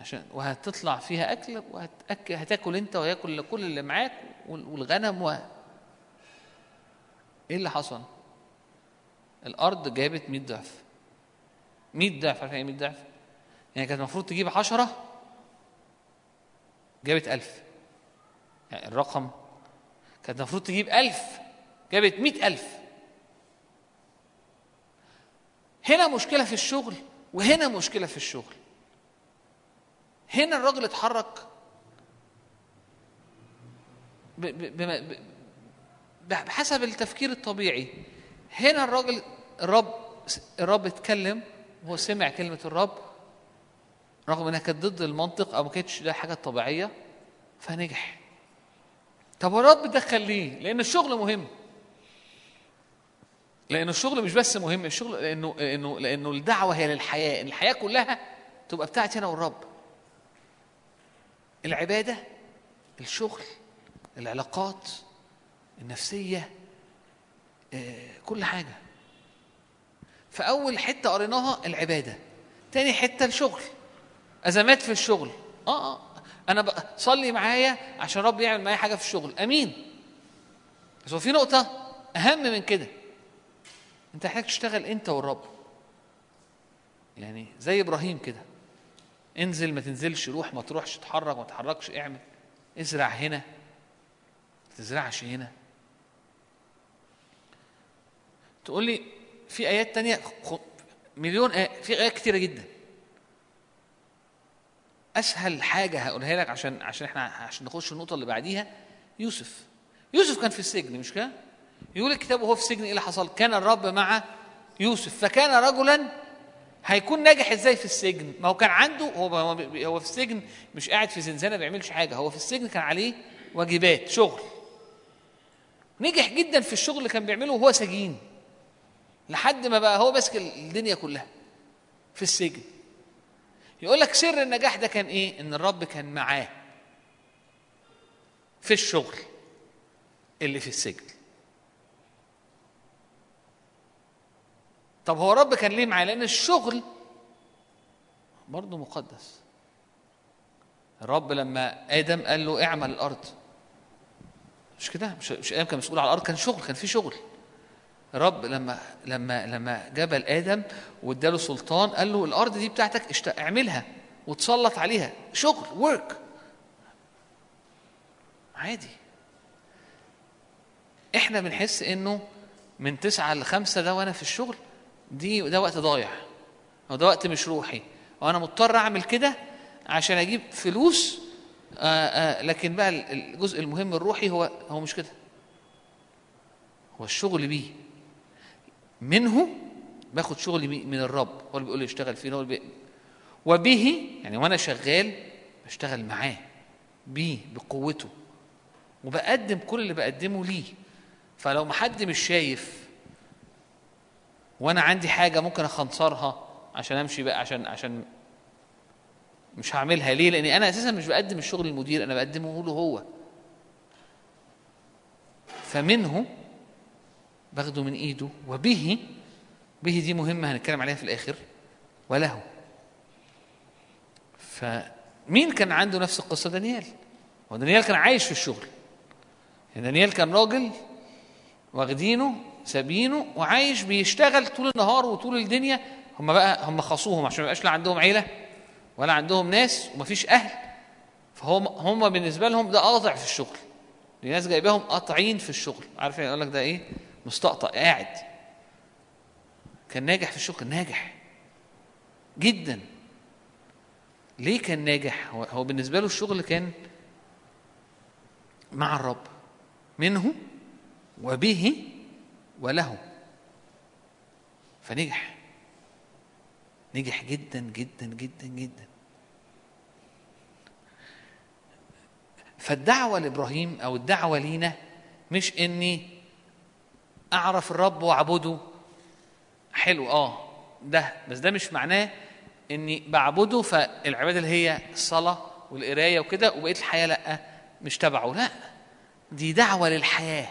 عشان وهتطلع فيها أكل وهتاكل هتاكل أنت وياكل كل اللي معاك والغنم و. إيه اللي حصل؟ الأرض جابت 100 ضعف. 100 ضعف عارف يعني 100 ضعف؟ يعني كانت المفروض تجيب 10 جابت 1000 يعني الرقم كانت المفروض تجيب 1000 جابت 100000 هنا مشكلة في الشغل وهنا مشكلة في الشغل. هنا الراجل اتحرك بحسب التفكير الطبيعي. هنا الراجل الرب الرب اتكلم وهو سمع كلمة الرب رغم إنها كانت ضد المنطق أو ما كانتش ده حاجة طبيعية فنجح. طب الرب دخل ليه؟ لأن الشغل مهم. لأن الشغل مش بس مهم الشغل لأنه لأنه لأنه الدعوة هي للحياة الحياة كلها تبقى بتاعتي أنا والرب. العبادة الشغل العلاقات النفسية كل حاجة. فأول حتة قريناها العبادة تاني حتة الشغل. أزمات في الشغل آه, آه أنا صلي معايا عشان رب يعمل معايا حاجة في الشغل. أمين. بس هو في نقطة أهم من كده. أنت محتاج تشتغل أنت والرب. يعني زي إبراهيم كده. انزل ما تنزلش روح ما تروحش اتحرك ما تتحركش اعمل. ازرع هنا. ما تزرعش هنا. تقول لي في آيات تانية مليون آية في آيات كتيرة جدا. أسهل حاجة هقولها لك عشان عشان إحنا عشان نخش النقطة اللي بعديها يوسف. يوسف كان في السجن مش كده؟ يقول الكتاب وهو في السجن إيه اللي حصل؟ كان الرب مع يوسف. فكان رجلا هيكون ناجح إزاي في السجن؟ ما هو كان عنده هو هو هو في السجن مش قاعد في زنزانة ما بيعملش حاجة. هو في السجن كان عليه واجبات شغل. نجح جدا في الشغل اللي كان بيعمله وهو سجين. لحد ما بقى هو ماسك الدنيا كلها في السجن. يقول لك سر النجاح ده كان إيه؟ إن الرب كان معاه في الشغل اللي في السجن. طب هو الرب كان ليه معاه؟ لأن الشغل برضه مقدس. الرب لما آدم قال له اعمل الأرض مش كده؟ مش آدم كان مسؤول على الأرض كان شغل كان في شغل. الرب لما لما لما جبل آدم واداله سلطان قال له الأرض دي بتاعتك. اعملها وتسلط عليها. شغل ورك عادي. إحنا بنحس إنه من تسعة لخمسة ده وأنا في الشغل دي ده وقت ضايع أو ده وقت مش روحي. وأنا مضطر أعمل كده عشان أجيب فلوس آآ آآ لكن بقى الجزء المهم الروحي هو هو مش كده. هو الشغل بيه. منه باخد شغلي من الرب. هو اللي بيقول لي اشتغل فيه هو اللي بي... وبه يعني وأنا شغال بشتغل معاه بيه بقوته. وبقدم كل اللي بقدمه ليه. فلو ما حد مش شايف وأنا عندي حاجة ممكن أخنصرها عشان أمشي بقى عشان عشان مش هعملها ليه؟ لأني أنا أساسا مش بقدم الشغل للمدير أنا بقدمه له هو. فمنه باخده من ايده وبه به دي مهمة هنتكلم عليها في الآخر وله. فمين كان عنده نفس القصة؟ دانيال. ودانيال كان عايش في الشغل. يعني دانيال كان راجل واخدينه سابينه وعايش بيشتغل طول النهار وطول الدنيا. هم بقى هم خاصوهم عشان ما يبقاش لا عندهم عيلة ولا عندهم ناس ومفيش أهل. فهم هم بالنسبة لهم ده قاطع في الشغل. الناس جايباهم قاطعين في الشغل. عارف يعني يقول لك ده إيه؟ مستقطع قاعد. كان ناجح في الشغل ناجح. جدا. ليه كان ناجح؟ هو, بالنسبة له الشغل كان مع الرب. منه وبه وله. فنجح. نجح جدا جدا جدا جدا. فالدعوة لإبراهيم أو الدعوة لينا مش إني أعرف الرب وأعبده. حلو آه ده بس ده مش معناه إني بعبده فالعبادة اللي هي الصلاة والقراية وكده وبقية الحياة لأ مش تبعه لأ دي دعوة للحياة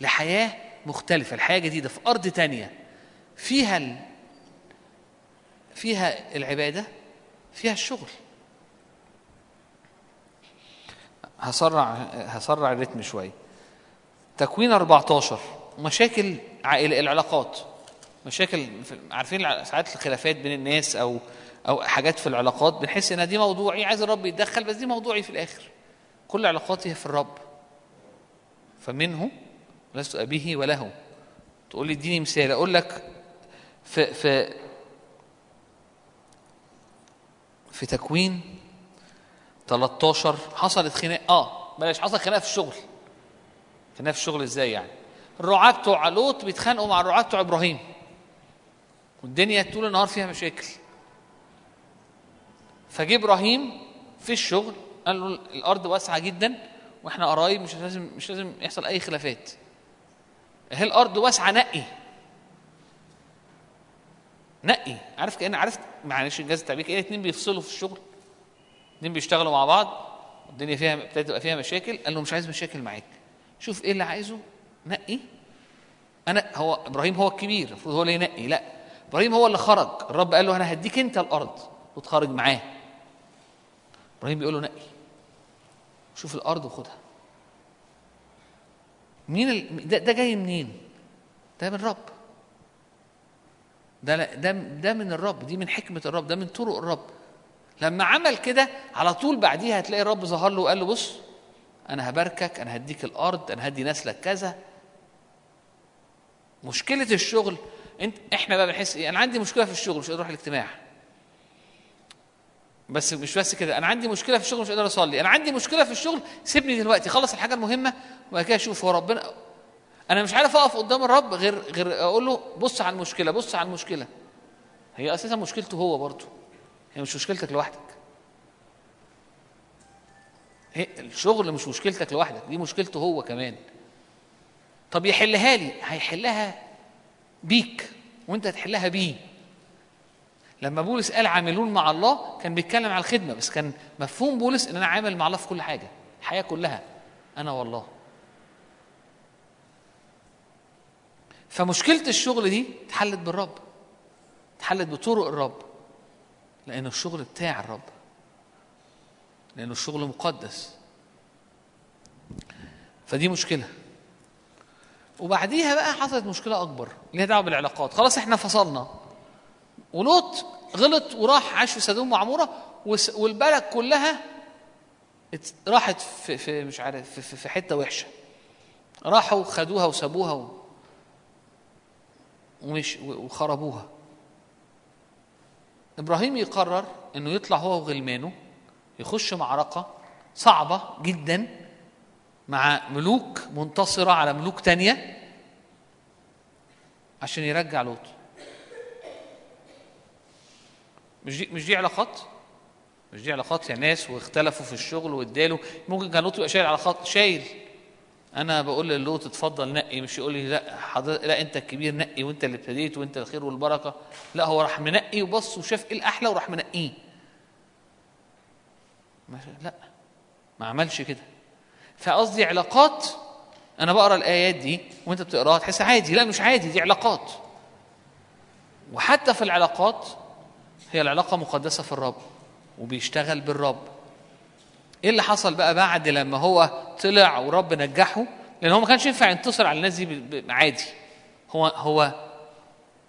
لحياة مختلفة الحياة جديدة في أرض تانية. فيها ال... فيها العبادة فيها الشغل. هسرع هسرع الريتم شوية. تكوين 14 مشاكل عائلة العلاقات. مشاكل عارفين ساعات الخلافات بين الناس أو أو حاجات في العلاقات بنحس إن دي موضوعي عايز الرب يتدخل بس دي موضوعي في الآخر. كل علاقاتي في الرب. فمنه لست أبيه وله. تقول لي اديني مثال أقول لك في في في تكوين 13 حصلت خناق. آه بلاش حصل خناقه في الشغل. خناقه في الشغل إزاي يعني؟ الرعاة بتوع لوط بيتخانقوا مع الرعاة بتوع إبراهيم. والدنيا طول النهار فيها مشاكل. فجه إبراهيم في الشغل قال له الأرض واسعة جدا وإحنا قرايب مش لازم مش لازم يحصل أي خلافات. هي الأرض واسعة نقي. نقي. عارف كان عارف معلش انجاز التعبير كأن اتنين بيفصلوا في الشغل. اتنين بيشتغلوا مع بعض. الدنيا فيها ابتدت تبقى فيها مشاكل. قال له مش عايز مشاكل معاك. شوف إيه اللي عايزه نقي؟ أنا هو إبراهيم هو الكبير المفروض هو اللي ينقي. لا إبراهيم هو اللي خرج. الرب قال له أنا هديك أنت الأرض وتخرج معاه. إبراهيم بيقول له نقي. شوف الأرض وخدها. مين ال... ده, ده جاي منين؟ ده من الرب. ده ده ده من الرب. دي من حكمة الرب. ده من طرق الرب. لما عمل كده على طول بعديها هتلاقي الرب ظهر له وقال له بص أنا هباركك أنا هديك الأرض أنا هدي نسلك كذا. مشكلة الشغل انت إحنا بقى بنحس إيه؟ أنا عندي مشكلة في الشغل مش قادر أروح الاجتماع. بس مش بس كده أنا عندي مشكلة في الشغل مش قادر أصلي. أنا عندي مشكلة في الشغل سيبني دلوقتي خلص الحاجة المهمة وبعد كده أشوف هو ربنا أنا مش عارف أقف قدام الرب غير غير أقول له بص على المشكلة بص على المشكلة. هي أساسا مشكلته هو برضه. هي مش مشكلتك لوحدك. الشغل مش مشكلتك لوحدك دي مشكلته هو كمان. طب يحلها لي هيحلها بيك وانت هتحلها بيه. لما بولس قال عاملون مع الله كان بيتكلم على الخدمة بس كان مفهوم بولس إن أنا عامل مع الله في كل حاجة الحياة كلها أنا والله. فمشكلة الشغل دي اتحلت بالرب اتحلت بطرق الرب لأن الشغل بتاع الرب لأنه الشغل مقدس. فدي مشكلة. وبعديها بقى حصلت مشكلة أكبر ليها دعوة بالعلاقات. خلاص إحنا فصلنا. ولوط غلط وراح عاش في سدوم وعمورة وس- والبلد كلها راحت في, في مش عارف في, في- حتة وحشة. راحوا خدوها وسابوها ومش وخربوها. إبراهيم يقرر إنه يطلع هو وغلمانه يخش معركة صعبة جدا. مع ملوك منتصرة على ملوك تانية عشان يرجع لوط. مش دي مش دي علاقات؟ مش دي علاقات يا ناس واختلفوا في الشغل واداله. ممكن كان لوط يبقى شايل علاقات شايل. أنا بقول للوط اتفضل نقي مش يقول لي لا حضرتك لا أنت الكبير نقي وأنت اللي ابتديت وأنت الخير والبركة. لا هو راح منقي وبص وشاف إيه الأحلى وراح منقيه. لا ما عملش كده. فقصدي علاقات أنا بقرأ الآيات دي وأنت بتقراها تحس عادي لا مش عادي دي علاقات. وحتى في العلاقات هي العلاقة مقدسة في الرب وبيشتغل بالرب. إيه اللي حصل بقى بعد لما هو طلع ورب نجحه؟ لأن هو ما كانش ينفع ينتصر على الناس دي عادي. هو هو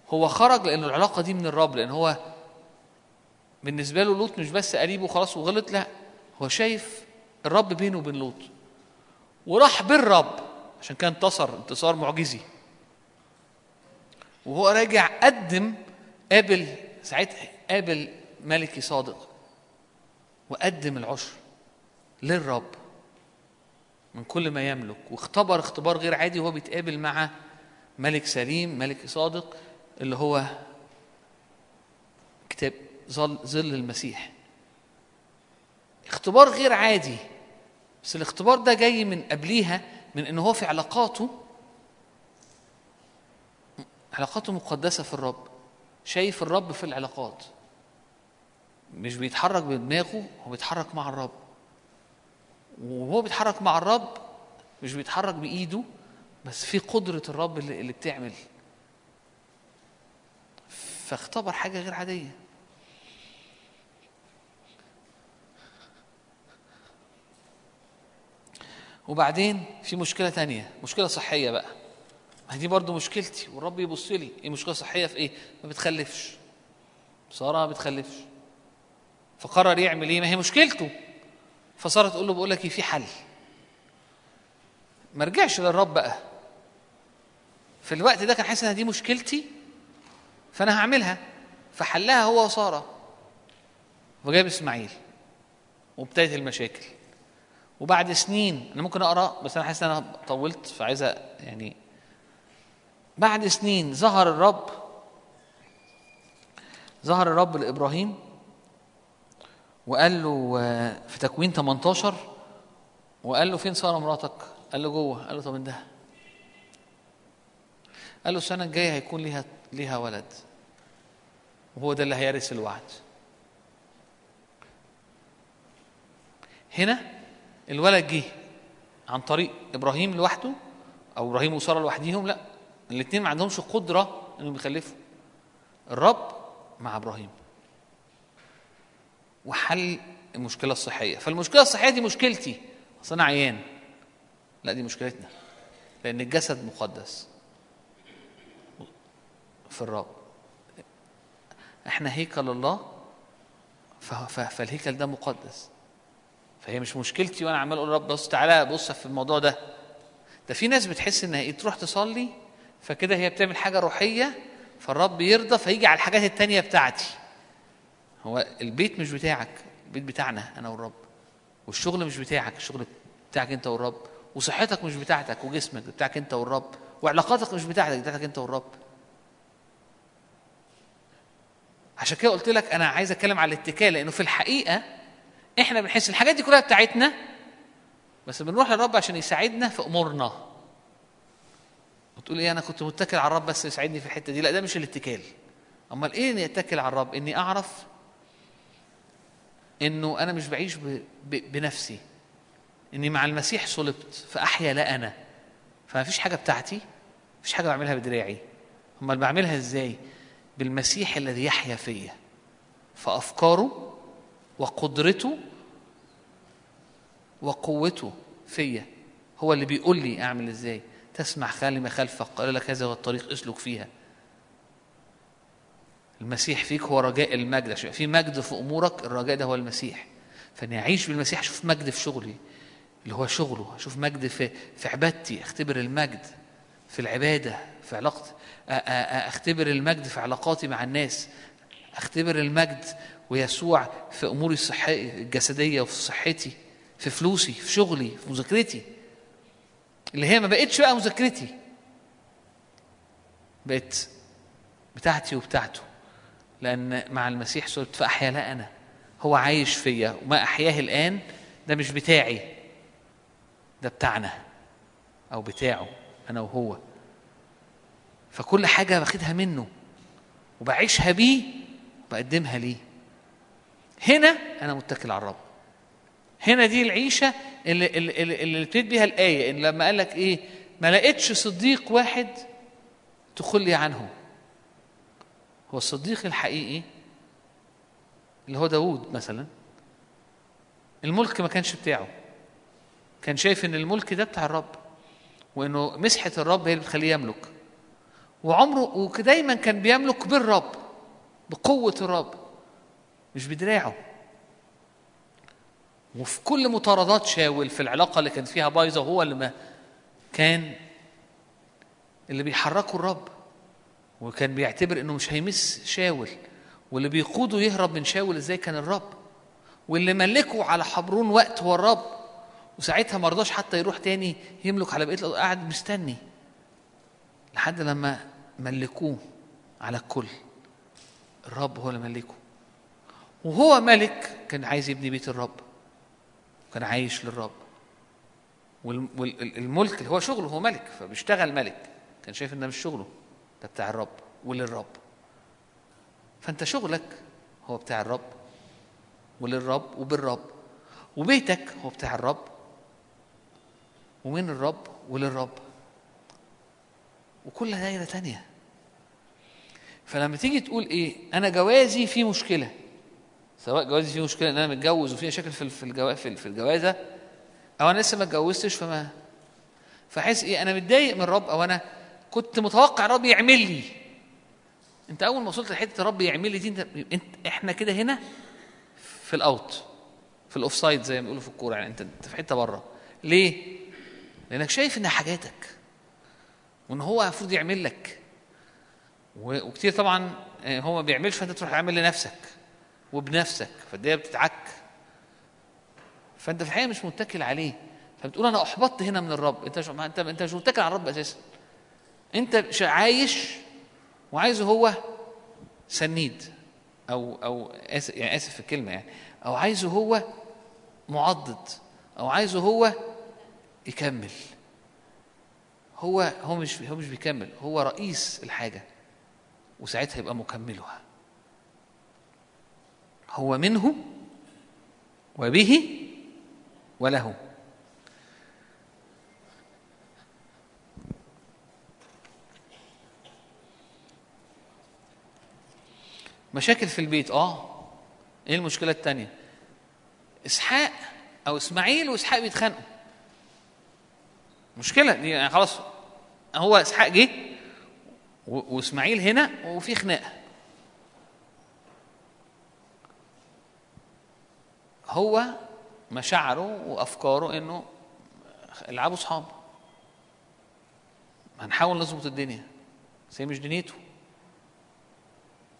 هو خرج لأن العلاقة دي من الرب لأن هو بالنسبة له لوط مش بس قريبه وخلاص وغلط لا هو شايف الرب بينه وبين لوط. وراح بالرب عشان كان انتصر انتصار معجزي. وهو راجع قدم قابل ساعتها قابل ملكي صادق وقدم العشر للرب من كل ما يملك. واختبر اختبار غير عادي وهو بيتقابل مع ملك سليم ملك صادق اللي هو كتاب ظل المسيح. اختبار غير عادي. بس الاختبار ده جاي من قبليها من إن هو في علاقاته علاقاته مقدسة في الرب شايف الرب في العلاقات. مش بيتحرك بدماغه هو بيتحرك مع الرب. وهو بيتحرك مع الرب مش بيتحرك بإيده بس في قدرة الرب اللي, اللي بتعمل. فاختبر حاجة غير عادية. وبعدين في مشكلة تانية مشكلة صحية بقى. ما دي برضو مشكلتي والرب يبص لي إيه مشكلة صحية في إيه؟ ما بتخلفش. سارة ما بتخلفش. فقرر يعمل إيه؟ ما هي مشكلته. فسارة تقول له بقول لك إيه؟ في حل. ما رجعش للرب بقى. في الوقت ده كان حاسس إن دي مشكلتي فأنا هعملها. فحلها هو وسارة. وجاب إسماعيل وابتدت المشاكل. وبعد سنين أنا ممكن أقرأ بس أنا حاسس إن أنا طولت فعايزه يعني بعد سنين ظهر الرب ظهر الرب لإبراهيم وقال له آه، في تكوين 18 وقال له فين ساره مراتك؟ قال له جوه. قال له طب انده قال له السنة الجاية هيكون ليها ليها ولد وهو ده اللي هيرث الوعد. هنا الولد جه عن طريق إبراهيم لوحده أو إبراهيم وسارة لوحديهم لا الاثنين ما عندهمش قدرة إنهم يخلفوا. الرب مع إبراهيم. وحل المشكلة الصحية. فالمشكلة الصحية دي مشكلتي. أصل أنا عيان. لا دي مشكلتنا. لأن الجسد مقدس في الرب. إحنا هيكل الله فالهيكل ده مقدس. فهي مش مشكلتي وأنا عمال أقول رب بص تعالى بص في الموضوع ده. ده في ناس بتحس انها إيه تروح تصلي فكده هي بتعمل حاجة روحية فالرب يرضى فيجي على الحاجات التانية بتاعتي. هو البيت مش بتاعك البيت بتاعنا أنا والرب. والشغل مش بتاعك الشغل بتاعك انت والرب. وصحتك مش بتاعتك وجسمك بتاعك انت والرب. وعلاقاتك مش بتاعتك بتاعتك انت والرب. عشان كده قلت لك أنا عايز أتكلم على الاتكال لأنه في الحقيقة إحنا بنحس الحاجات دي كلها بتاعتنا بس بنروح للرب عشان يساعدنا في أمورنا. وتقول إيه أنا كنت متكل على الرب بس يساعدني في الحتة دي. لا ده مش الاتكال. أمال إيه إني أتكل على الرب؟ إني أعرف إنه أنا مش بعيش ب... ب... بنفسي. إني مع المسيح صلبت فأحيا لا أنا. فما فيش حاجة بتاعتي مفيش حاجة بعملها بدراعي. أمال بعملها إزاي؟ بالمسيح الذي يحيا فيا. فأفكاره وقدرته وقوته فيا. هو اللي بيقول لي أعمل إزاي؟ تسمع كلمه خلفك قال لك هذا هو الطريق اسلك فيها. المسيح فيك هو رجاء المجد. عشان في مجد في أمورك الرجاء ده هو المسيح. فاني أعيش بالمسيح أشوف مجد في شغلي اللي هو شغله. أشوف مجد في في عبادتي أختبر المجد في العبادة في علاقتي أختبر المجد في علاقاتي مع الناس. أختبر المجد ويسوع في أموري الجسدية وفي صحتي في فلوسي في شغلي في مذاكرتي. اللي هي ما بقتش بقى مذاكرتي. بقت بتاعتي وبتاعته. لأن مع المسيح صرت فأحيا لا أنا. هو عايش فيا. وما أحياه الآن ده مش بتاعي. ده بتاعنا. أو بتاعه. أنا وهو. فكل حاجة باخدها منه. وبعيشها بيه وبقدمها ليه. هنا أنا متكل على الرب. هنا دي العيشة اللي اللي, اللي, ابتديت بيها الآية إن لما قال لك إيه؟ ما لقيتش صديق واحد تخلي عنه. هو الصديق الحقيقي اللي هو داوود مثلا الملك ما كانش بتاعه. كان شايف إن الملك ده بتاع الرب وإنه مسحة الرب هي اللي بتخليه يملك. وعمره ودايما كان بيملك بالرب بقوة الرب. مش بدراعه. وفي كل مطاردات شاول في العلاقة اللي كان فيها بايظة هو اللي ما كان اللي بيحركه الرب. وكان بيعتبر إنه مش هيمس شاول. واللي بيقوده يهرب من شاول إزاي كان الرب. واللي ملكه على حبرون وقت هو الرب. وساعتها ما رضاش حتى يروح تاني يملك على بقية قاعد مستني. لحد لما ملكوه على الكل. الرب هو اللي ملكه. وهو ملك كان عايز يبني بيت الرب. وكان عايش للرب. والملك اللي هو شغله هو ملك فبيشتغل ملك. كان شايف إن ده مش شغله ده بتاع الرب وللرب. فأنت شغلك هو بتاع الرب وللرب وبالرب. وبيتك هو بتاع الرب ومن الرب وللرب. وكل دايرة تانية. فلما تيجي تقول إيه أنا جوازي فيه مشكلة. سواء جوازي فيه مشكلة إن أنا متجوز وفي مشاكل في في في الجوازة أو أنا لسه ما اتجوزتش فما فحس إيه أنا متضايق من الرب أو أنا كنت متوقع الرب يعمل لي. أنت أول ما وصلت لحتة الرب يعمل لي دي انت, انت إحنا كده هنا في ال out في ال offside زي ما بيقولوا في الكورة يعني انت في حتة بره. ليه؟ لأنك شايف انها حاجاتك وإن هو المفروض يعمل لك. وكتير طبعا آه، هو ما بيعملش فأنت تروح تعمل لنفسك. وبنفسك فالدنيا بتتعك. فأنت في الحقيقة مش متكل عليه. فبتقول أنا أحبطت هنا من الرب. أنت مش انت أنت مش متكل على الرب أساسا. أنت عايش وعايزه هو سنيد أو أو اسف يعني آسف في الكلمة يعني. أو عايزه هو معضد. أو عايزه هو يكمل. هو هو مش هو مش بيكمل. هو رئيس الحاجة. وساعتها يبقى مكملها. هو منه وبه وله. مشاكل في البيت آه. إيه المشكلة التانية؟ إسحاق أو إسماعيل وإسحاق بيتخانقوا. مشكلة دي يعني خلاص هو إسحاق جه وإسماعيل هنا وفي خناقة. هو مشاعره وأفكاره إنه العبوا صحاب هنحاول نظبط الدنيا. بس هي مش دنيته.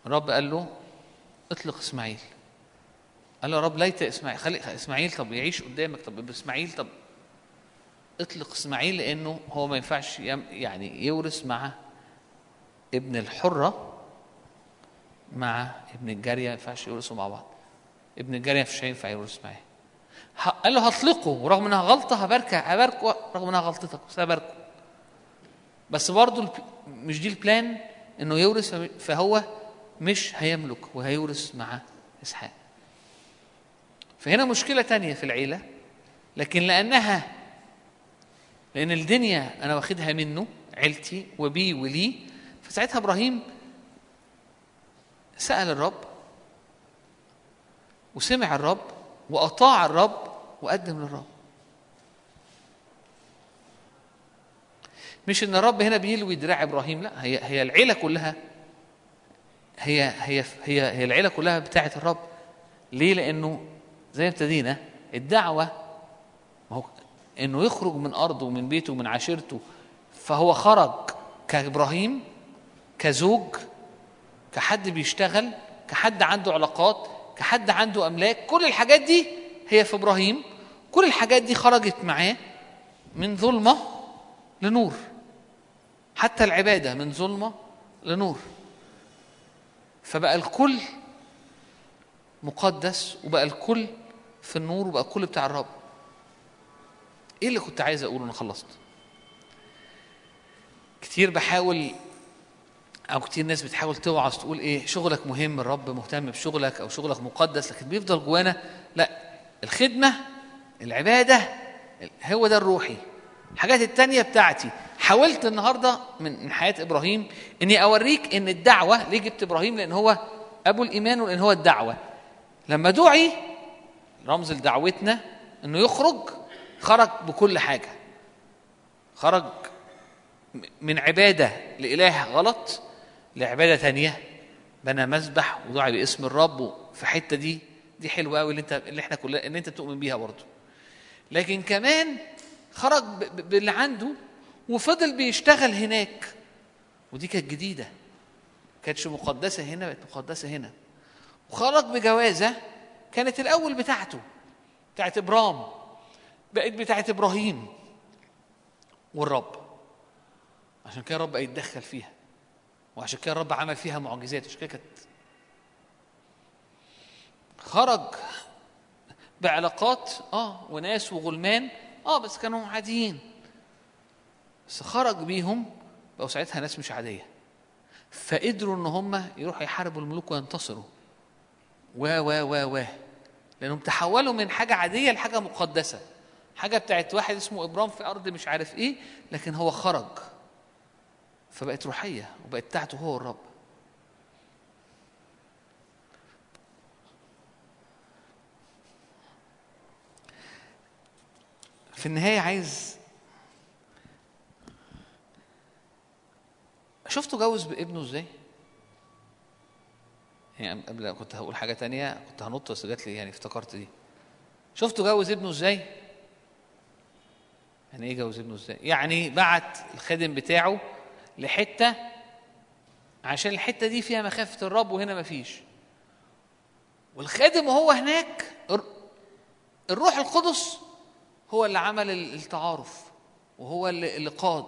الرب قال له اطلق إسماعيل. قال له يا رب ليت إسماعيل. خلي إسماعيل طب يعيش قدامك. طب إسماعيل طب اطلق إسماعيل لأنه هو ما ينفعش يعني يورث مع ابن الحرة مع ابن الجارية ما ينفعش يورثوا مع بعض. ابن الجارية مش هينفع يورث معاه ه- قال له هطلقه ورغم إنها غلطة هباركه هباركه رغم إنها غلطتك بس هباركه. بس برضه مش دي البلان إنه يورث فهو مش هيملك وهيورث مع إسحاق. فهنا مشكلة تانية في العيلة لكن لأنها لأن الدنيا أنا واخدها منه عيلتي وبي ولي فساعتها إبراهيم سأل الرب وسمع الرب وأطاع الرب وقدم للرب. مش إن الرب هنا بيلوي دراع إبراهيم لا هي هي العيلة كلها هي هي هي هي العيلة كلها بتاعة الرب. ليه؟ لأنه زي ما ابتدينا الدعوة ما هو إنه يخرج من أرضه ومن بيته ومن عشيرته فهو خرج كإبراهيم كزوج كحد بيشتغل كحد عنده علاقات. كحد عنده أملاك كل الحاجات دي هي في إبراهيم كل الحاجات دي خرجت معاه من ظلمة لنور. حتى العبادة من ظلمة لنور. فبقى الكل مقدس وبقى الكل في النور وبقى الكل بتاع الرب. إيه اللي كنت عايز أقوله؟ أنا خلصت. كتير بحاول أو كتير ناس بتحاول توعظ تقول إيه شغلك مهم الرب مهتم بشغلك أو شغلك مقدس لكن بيفضل جوانا لا الخدمة العبادة هو ده الروحي. الحاجات التانية بتاعتي. حاولت النهارده من حياة إبراهيم إني أوريك إن الدعوة ليه جبت إبراهيم؟ لأن هو أبو الإيمان ولأن هو الدعوة. لما دعي رمز لدعوتنا إنه يخرج خرج بكل حاجة. خرج من عبادة لإله غلط لعبادة تانية بنى مذبح ودعي باسم الرب في حتة دي. دي حلوة قوي اللي انت اللي إحنا كلنا ان أنت تؤمن بيها برضه. لكن كمان خرج باللي عنده وفضل بيشتغل هناك. ودي كانت جديدة. كانتش مقدسة هنا بقت مقدسة هنا. وخرج بجوازة كانت الأول بتاعته بتاعت إبرام. بقت بتاعت إبراهيم والرب. عشان كده الرب يتدخل فيها. وعشان كده الرب عمل فيها معجزات عشان كده كانت خرج بعلاقات آه وناس وغلمان آه بس كانوا عاديين. بس خرج بيهم بقوا ساعتها ناس مش عادية. فقدروا إن هم يروحوا يحاربوا الملوك وينتصروا. و و و و. لأنهم تحولوا من حاجة عادية لحاجة مقدسة. حاجة بتاعت واحد اسمه إبرام في أرض مش عارف إيه لكن هو خرج. فبقت روحية وبقت بتاعته هو الرب في النهاية عايز شفتوا جوز بابنه إزاي؟ يعني قبل كنت هقول حاجة تانية كنت هنط بس جات لي يعني افتكرت دي شفتوا جوز ابنه إزاي؟ يعني إيه جوز ابنه إزاي؟ يعني بعت الخادم بتاعه لحتة عشان الحتة دي فيها مخافة الرب وهنا مفيش. والخادم وهو هناك الر- الروح القدس هو اللي عمل ال- التعارف وهو اللي قاد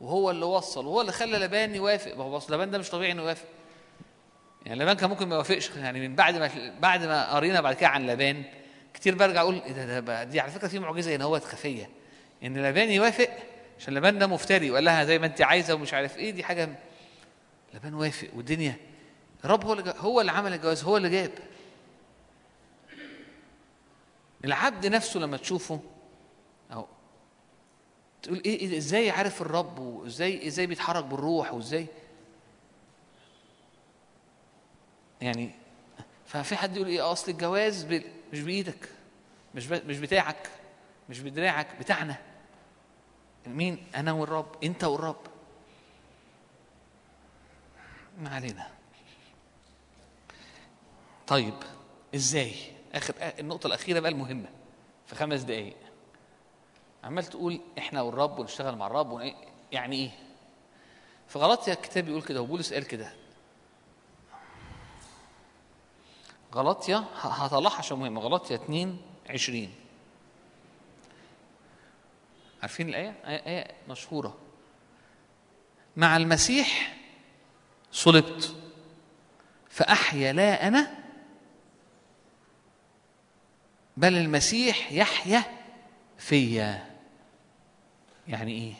وهو اللي وصل وهو اللي خلى لبان يوافق. ما هو لبان ده مش طبيعي إنه يوافق. يعني لبان كان ممكن ما يوافقش يعني من بعد ما بعد ما قرينا بعد كده عن لبان كتير برجع أقول إيه ده, ده دي على فكرة في معجزة هنا هو خفيه إن لبان يوافق عشان لبان ده مفتري. وقال لها زي ما انت عايزة ومش عارف إيه. دي حاجة لبان وافق. والدنيا الرب هو اللي هو اللي عمل الجواز. هو اللي جاب. العبد نفسه لما تشوفه أهو تقول إيه, إيه إزاي عارف الرب؟ وإزاي إزاي بيتحرك بالروح؟ وإزاي؟ يعني ففي حد يقول إيه أصل الجواز مش بإيدك مش مش بتاعك مش بدراعك بتاعنا. مين؟ أنا والرب. أنت والرب. ما علينا. طيب إزاي؟ آخر النقطة الأخيرة بقى المهمة. في خمس دقائق عمال تقول إحنا والرب ونشتغل مع الرب. يعني إيه؟ في غلطيا الكتاب بيقول كده وبولس قال كده. غلطيا هطلعها عشان مهمة. غلطيا 2 20 عارفين الآية؟ آية, آية مشهورة. مع المسيح صلبت. فأحيا لا أنا بل المسيح يحيا فيا. يعني إيه؟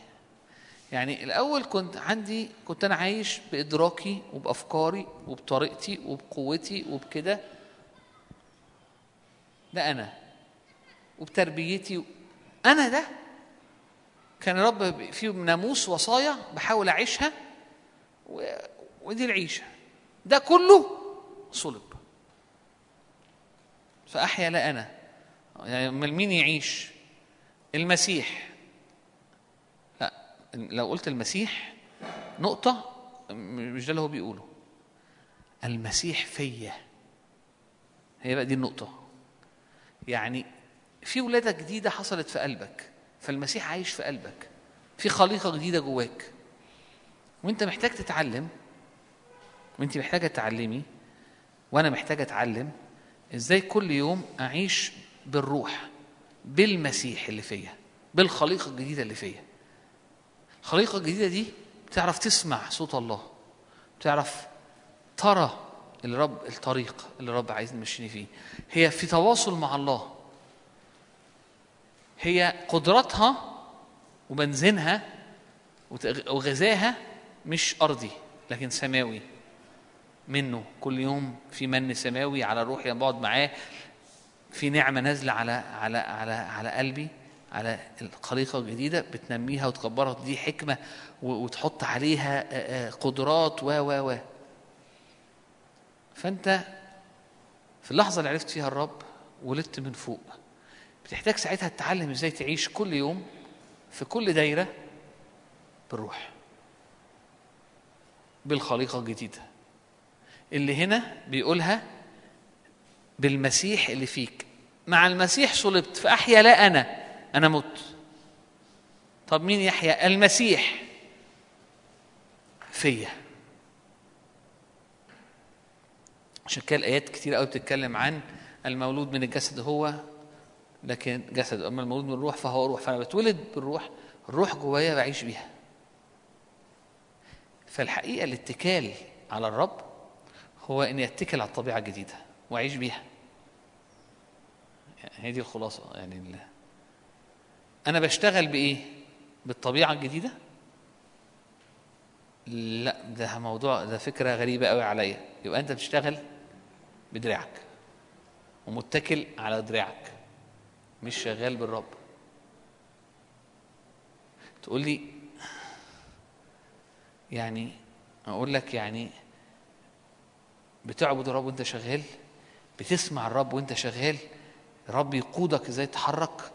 يعني الأول كنت عندي كنت أنا عايش بإدراكي وبأفكاري وبطريقتي وبقوتي وبكده. ده أنا. وبتربيتي. أنا ده كان رب فيه ناموس وصايا بحاول أعيشها و... ودي العيشة. ده كله صلب. فأحيا لا أنا. يعني مين يعيش؟ المسيح. لا لو قلت المسيح نقطة مش ده اللي هو بيقوله. المسيح فيا. هي بقى دي النقطة. يعني في ولادة جديدة حصلت في قلبك. فالمسيح عايش في قلبك. في خليقة جديدة جواك. وانت محتاج تتعلم وانت محتاجة تتعلمي وأنا محتاج اتعلم إزاي كل يوم اعيش بالروح بالمسيح اللي فيا بالخليقة الجديدة اللي فيا. الخليقة الجديدة دي بتعرف تسمع صوت الله بتعرف ترى الرب الطريق اللي الرب عايز يمشيني فيه. هي في تواصل مع الله. هي قدرتها وبنزينها وغذاها مش أرضي لكن سماوي. منه كل يوم في من سماوي على روحي بقعد معاه في نعمة نازلة على على على على قلبي على الخليقة الجديدة بتنميها وتكبرها. وتدي حكمة وتحط عليها قدرات و و و. فأنت في اللحظة اللي عرفت فيها الرب ولدت من فوق. بتحتاج ساعتها تتعلم إزاي تعيش كل يوم في كل دايرة بالروح بالخليقة الجديدة. اللي هنا بيقولها بالمسيح اللي فيك. مع المسيح صلبت فأحيا لا أنا أنا مت. طب مين يحيا؟ المسيح فيا. عشان كده الآيات كتير قوي بتتكلم عن المولود من الجسد هو لكن جسد أما المولود من الروح فهو روح. فأنا بتولد بالروح الروح جوايا بعيش بيها. فالحقيقة الاتكال على الرب هو اني اتكل على الطبيعة الجديدة وأعيش بيها. يعني هي دي الخلاصة. يعني أنا بشتغل بإيه؟ بالطبيعة الجديدة؟ لا ده موضوع ده فكرة غريبة قوي عليا. يبقى أنت بتشتغل بدراعك ومتكل على دراعك. مش شغال بالرب. تقول لي يعني أقول لك يعني بتعبد الرب وأنت شغال؟ بتسمع الرب وأنت شغال؟ الرب يقودك إزاي تتحرك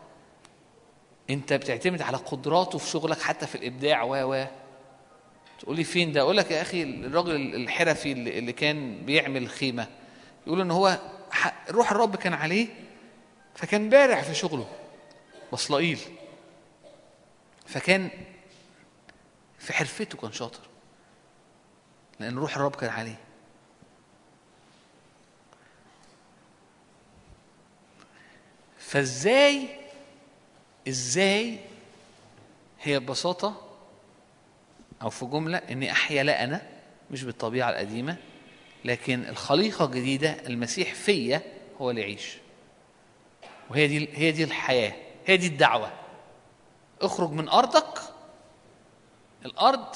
أنت بتعتمد على قدراته في شغلك حتى في الإبداع و و. تقول لي فين ده؟ أقول لك يا أخي الراجل الحرفي اللي كان بيعمل خيمة يقول إن هو روح الرب كان عليه فكان بارع في شغله بصلائيل فكان في حرفته كان شاطر لأن روح الرب كان عليه. فازاي إزاي هي ببساطة أو في جملة إني أحيا لا أنا مش بالطبيعة القديمة لكن الخليقة الجديدة المسيح فيا هو اللي يعيش. وهي دي هي دي الحياة هي دي الدعوة. اخرج من أرضك الأرض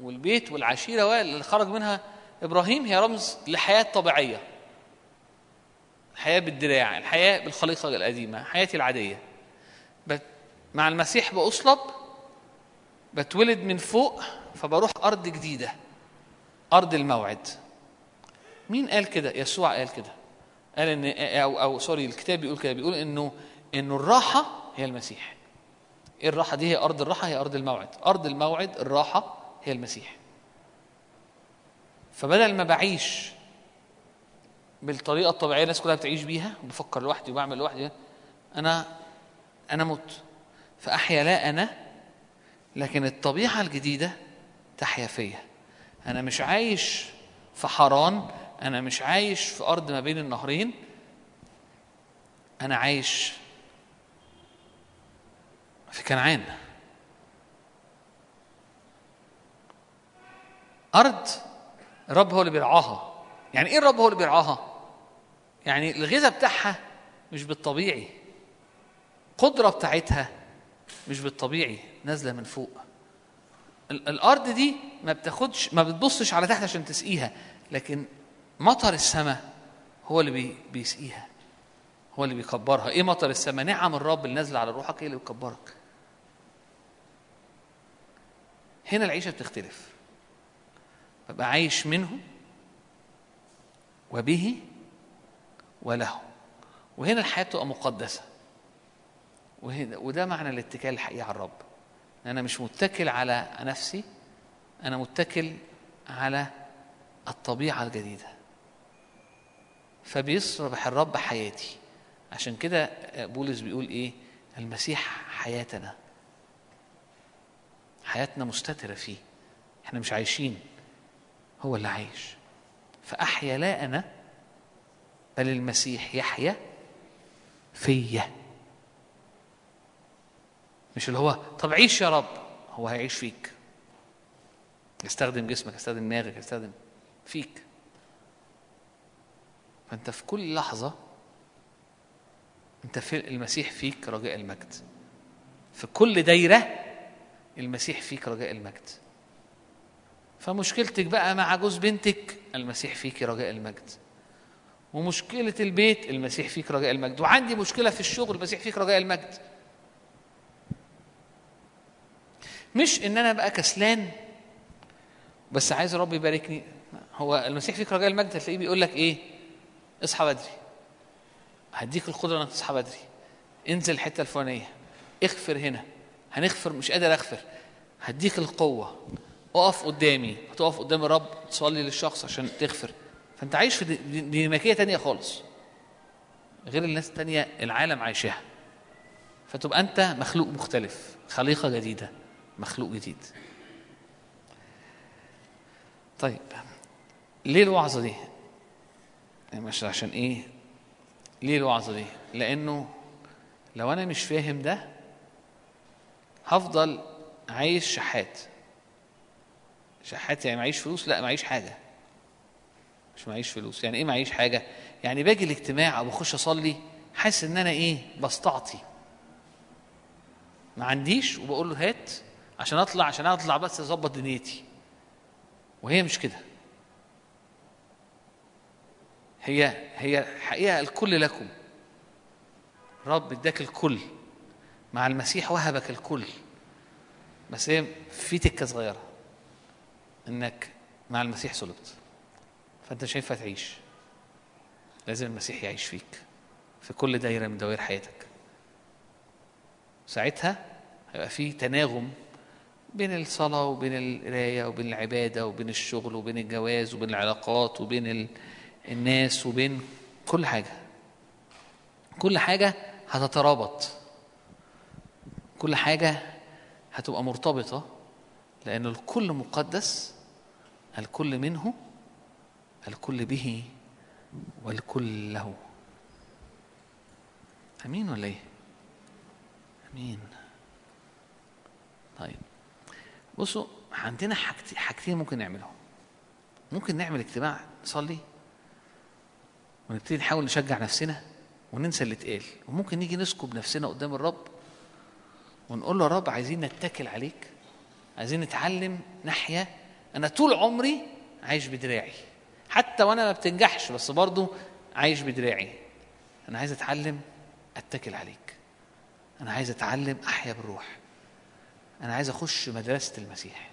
والبيت والعشيرة اللي خرج منها إبراهيم هي رمز لحياة طبيعية. الحياة بالدراع الحياة بالخليقة القديمة حياتي العادية. بت- مع المسيح بأصلب بتولد من فوق فبروح أرض جديدة أرض الموعد. مين قال كده؟ يسوع قال كده. قال ان أو أو سوري الكتاب بيقول كده بيقول انه إنه الراحة هي المسيح. إيه الراحة دي؟ هي أرض الراحة هي أرض الموعد. أرض الموعد الراحة هي المسيح. فبدل ما بعيش بالطريقة الطبيعية الناس كلها بتعيش بيها وبفكر لوحدي وبعمل لوحدي أنا أنا مت فأحيا لا أنا لكن الطبيعة الجديدة تحيا فيا. أنا مش عايش في حران أنا مش عايش في أرض ما بين النهرين أنا عايش في كنعان. أرض الرب هو اللي بيرعاها. يعني إيه الرب هو اللي بيرعاها؟ يعني الغذاء بتاعها مش بالطبيعي. القدره بتاعتها مش بالطبيعي نازلة من فوق. ال- الأرض دي ما بتاخدش ما بتبصش على تحت عشان تسقيها لكن مطر السماء هو اللي بي بيسقيها هو اللي بيكبرها. إيه مطر السماء؟ نعم الرب اللي نازله على روحك هي اللي بتكبرك. هنا العيشة بتختلف. ببقى عايش منه وبه وله. وهنا الحياة بتبقى مقدسة. وهنا وده معنى الاتكال الحقيقي على الرب. أنا مش متكل على نفسي أنا متكل على الطبيعة الجديدة. فبيصرف الرب حياتي. عشان كده بولس بيقول إيه؟ المسيح حياتنا. حياتنا مستترة فيه. إحنا مش عايشين. هو اللي عايش. فأحيا لا أنا بل المسيح يحيا فيا. مش اللي هو طب عيش يا رب هو هيعيش فيك. يستخدم جسمك يستخدم دماغك يستخدم فيك. فأنت في كل لحظة أنت في المسيح فيك رجاء المجد. في كل دايرة المسيح فيك رجاء المجد. فمشكلتك بقى مع جوز بنتك المسيح فيك رجاء المجد. ومشكلة البيت المسيح فيك رجاء المجد. وعندي مشكلة في الشغل المسيح فيك رجاء المجد. مش إن أنا بقى كسلان بس عايز الرب يباركني. هو المسيح فيك رجاء المجد هتلاقيه بيقول لك إيه؟ اصحى بدري. هديك القدرة إنك تصحى بدري. انزل الحتة الفلانية. اغفر هنا. هنغفر مش قادر أغفر. هديك القوة. اقف قدامي. هتقف قدام الرب تصلي للشخص عشان تغفر. فأنت عايش في دي- دي- ديناميكيه تانية خالص. غير الناس التانية العالم عايشاها. فتبقى أنت مخلوق مختلف. خليقة جديدة. مخلوق جديد. طيب ليه الوعظة دي؟ مش عشان إيه؟ ليه الوعظة دي؟ لأنه لو أنا مش فاهم ده هفضل عايش شحات. شحات يعني معيش فلوس؟ لا معيش حاجة. مش معيش فلوس. يعني إيه معيش حاجة؟ يعني باجي الاجتماع أو بخش أصلي حاسس إن أنا إيه؟ بستعطي. ما عنديش وبقول له هات عشان أطلع عشان أطلع بس أظبط دنيتي. وهي مش كده. هي هي حقيقة الكل لكم. رب اداك الكل. مع المسيح وهبك الكل. بس هي في تكة صغيرة. إنك مع المسيح صلبت. فأنت مش هينفع تعيش. لازم المسيح يعيش فيك. في كل دايرة من دوائر حياتك. ساعتها هيبقى في تناغم بين الصلاة وبين القراية وبين العبادة وبين الشغل وبين الجواز وبين العلاقات وبين ال... الناس وبين كل حاجة. كل حاجة هتترابط. كل حاجة هتبقى مرتبطة لأن الكل مقدس الكل منه الكل به والكل له. أمين ولا إيه؟ أمين. طيب. بصوا عندنا حاجتين ممكن نعملهم. ممكن نعمل اجتماع نصلي ونبتدي نحاول نشجع نفسنا وننسى اللي اتقال. وممكن نيجي نسكب نفسنا قدام الرب ونقول له يا رب عايزين نتكل عليك عايزين نتعلم نحيا. أنا طول عمري عايش بدراعي حتى وأنا ما بتنجحش بس برضو عايش بدراعي. أنا عايز أتعلم أتكل عليك. أنا عايز أتعلم أحيا بالروح. أنا عايز أخش مدرسة المسيح.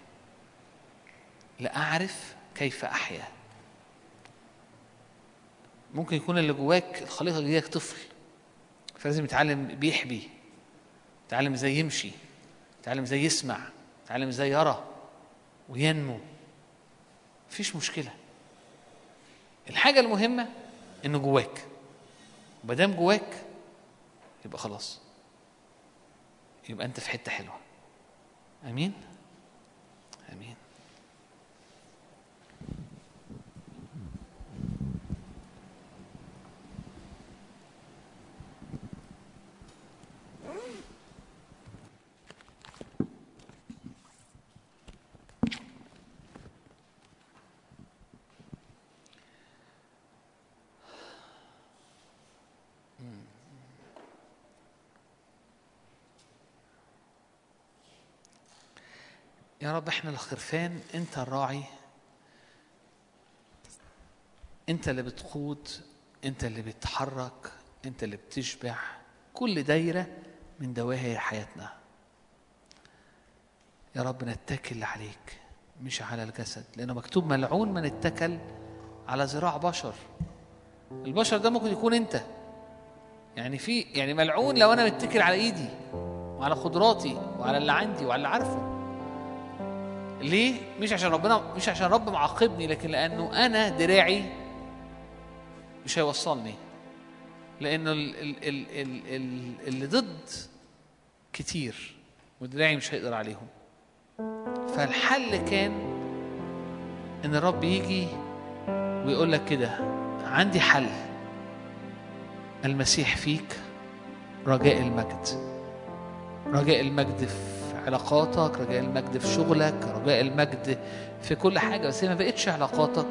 لأعرف كيف أحيا. ممكن يكون اللي جواك الخليقة جواك طفل. فلازم يتعلم بيحبي يتعلم إزاي يمشي يتعلم إزاي يسمع يتعلم إزاي يرى وينمو. مفيش مشكلة. الحاجة المهمة إنه جواك. ومادام جواك يبقى خلاص. يبقى أنت في حتة حلوة. آمين؟ آمين. يا رب إحنا الخرفان انت الراعي انت اللي بتقود انت اللي بتحرك انت اللي بتشبع كل دايرة من دواهي حياتنا. يا رب نتكل عليك مش على الجسد لأنه مكتوب ملعون من اتكل على ذراع بشر. البشر ده ممكن يكون انت. يعني في يعني ملعون لو أنا متكل على إيدي وعلى قدراتي وعلى اللي عندي وعلى اللي عارفه. ليه؟ مش عشان ربنا مش عشان رب معاقبني لكن لأنه أنا دراعي مش هيوصلني. ال- اللي ضد كتير ودراعي مش هيقدر عليهم. فالحل كان إن الرب يجي ويقول لك كده عندي حل. المسيح فيك رجاء المجد. رجاء المجد في علاقاتك رجاء المجد في شغلك رجاء المجد في كل حاجة بس هي ما بقتش علاقاتك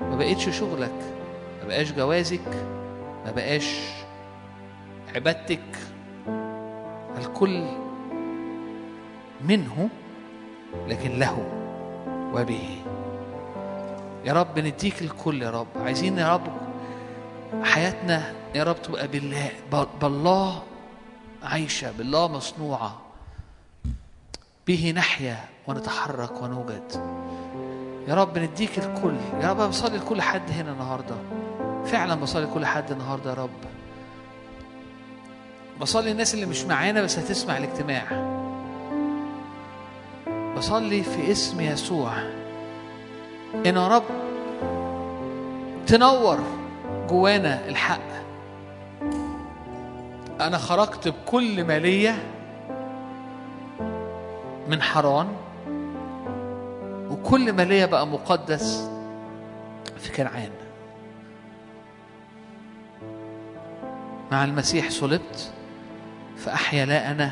ما بقتش شغلك ما بقاش جوازك ما بقاش عبادتك. الكل منه لكن له وبه. يا رب نديك الكل يا رب. عايزين يا رب حياتنا يا رب تبقى بالله بالله عايشة بالله مصنوعة. به نحيا ونتحرك ونوجد. يا رب نديك الكل. يا رب بصلي لكل حد هنا النهاردة. فعلا بصلي لكل حد النهاردة يا رب. بصلي الناس اللي مش معانا بس هتسمع الاجتماع. بصلي في اسم يسوع. إن يا رب تنور جوانا الحق. أنا خرجت بكل ما ليا من حران وكل ما ليا بقى مقدس في كنعان. مع المسيح صلبت فأحيا لا أنا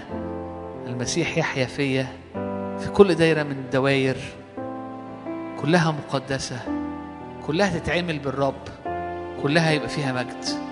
المسيح يحيا فيا في كل دايرة من الدواير كلها مقدسة كلها تتعمل بالرب كلها يبقى فيها مجد.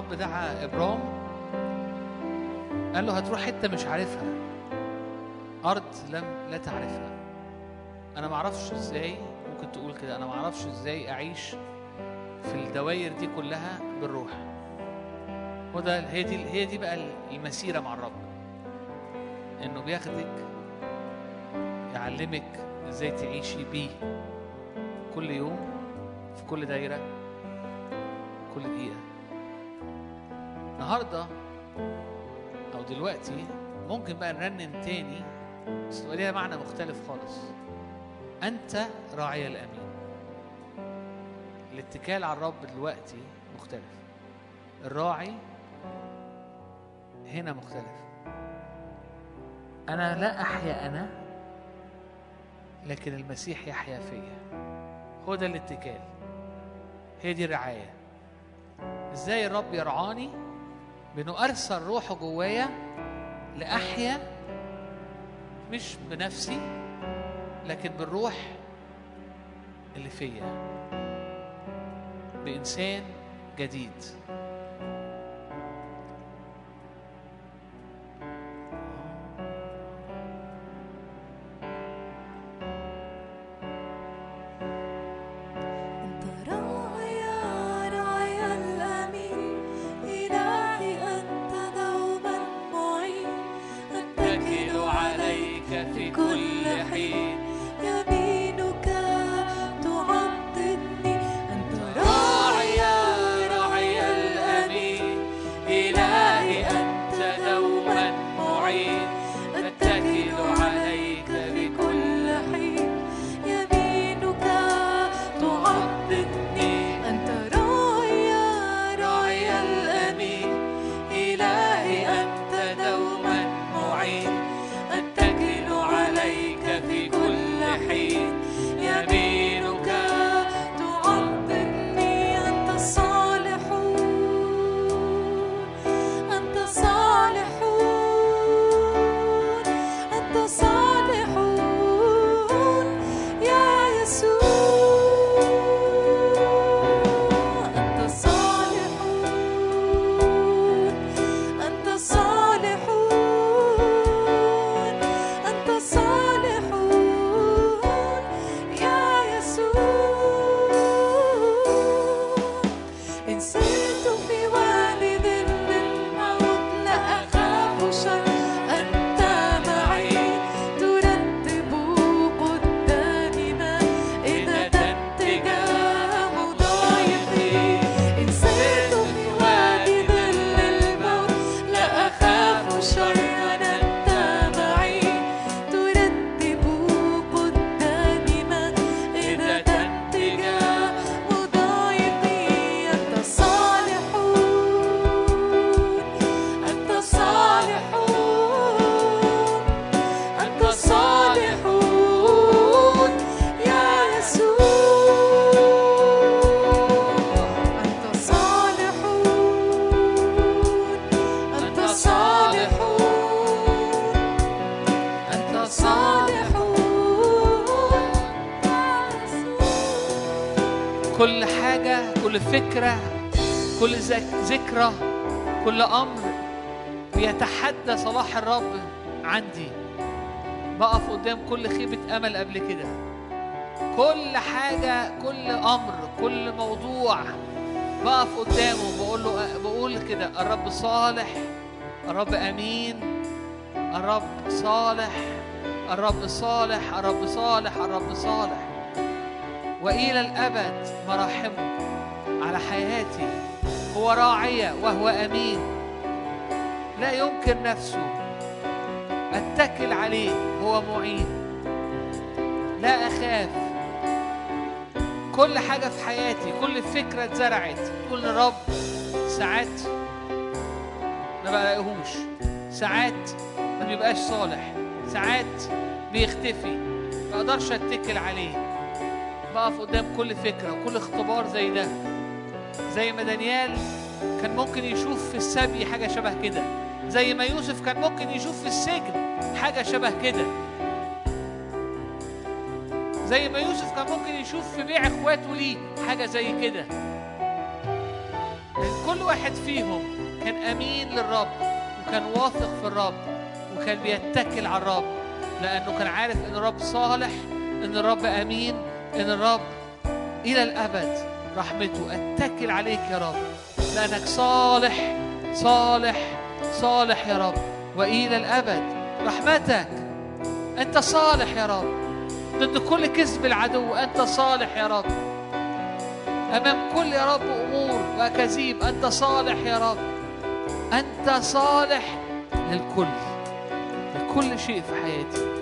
الرب دعا إبرام؟ قال له هتروح حتة مش عارفها. أرض لم لا تعرفها. أنا ما أعرفش إزاي ممكن تقول كده أنا ما أعرفش إزاي أعيش في الدوائر دي كلها بالروح. وده هي دي هي دي بقى المسيرة مع الرب. إنه بياخدك يعلمك إزاي تعيشي بيه كل يوم في كل دايرة كل دقيقة. النهارده أو دلوقتي ممكن بقى نرنم تاني بس تبقى ليها معنى مختلف خالص. أنت راعي الأمين. الاتكال على الرب دلوقتي مختلف. الراعي هنا مختلف. أنا لا أحيا أنا لكن المسيح يحيا فيا. هو ده الاتكال. هي دي الرعاية. إزاي الرب يرعاني؟ بأنه أرسل روحه جوايا لأحيا مش بنفسي لكن بالروح اللي فيا. بإنسان جديد. فكرة كل ذك- ذكرى كل أمر بيتحدى صلاح الرب عندي. بقف قدام كل خيبة أمل قبل كده. كل حاجة كل أمر كل موضوع بقف قدامه بقول له بقول كده الرب صالح الرب أمين الرب صالح الرب صالح الرب صالح الرب صالح. وإلى الأبد مراحمه. حياتي. هو راعية وهو أمين. لا ينكر نفسه أتكل عليه هو معين. لا أخاف. كل حاجة في حياتي كل فكرة اتزرعت. تقول للرب ساعات ما بلاقيهوش ساعات ما بيبقاش صالح. ساعات بيختفي. ما أقدرش أتكل عليه. بقف قدام كل فكرة وكل اختبار زي ده. زي ما دانيال كان ممكن يشوف في السبي حاجة شبه كده. زي ما يوسف كان ممكن يشوف في السجن حاجة شبه كده. زي ما يوسف كان ممكن يشوف في بيع اخواته ليه حاجة زي كده. لأن كل واحد فيهم كان أمين للرب وكان واثق في الرب وكان بيتكل على الرب لأنه كان عارف إن الرب صالح إن الرب أمين إن الرب إلى الأبد. رحمته أتكل عليك يا رب. لأنك صالح صالح صالح يا رب. وإلى الأبد رحمتك. أنت صالح يا رب. ضد كل كذب العدو أنت صالح يا رب. أمام كل يا رب أمور وأكاذيب أنت صالح يا رب. أنت صالح للكل لكل شيء في حياتي.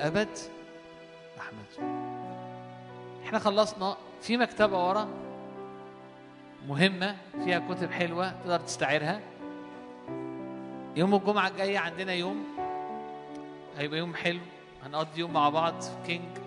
الأبد رحمته إحنا خلصنا في مكتبة ورا مهمة فيها كتب حلوة تقدر تستعيرها. يوم الجمعة الجاية عندنا يوم هيبقى يوم حلو. هنقضي يوم مع بعض في كينج.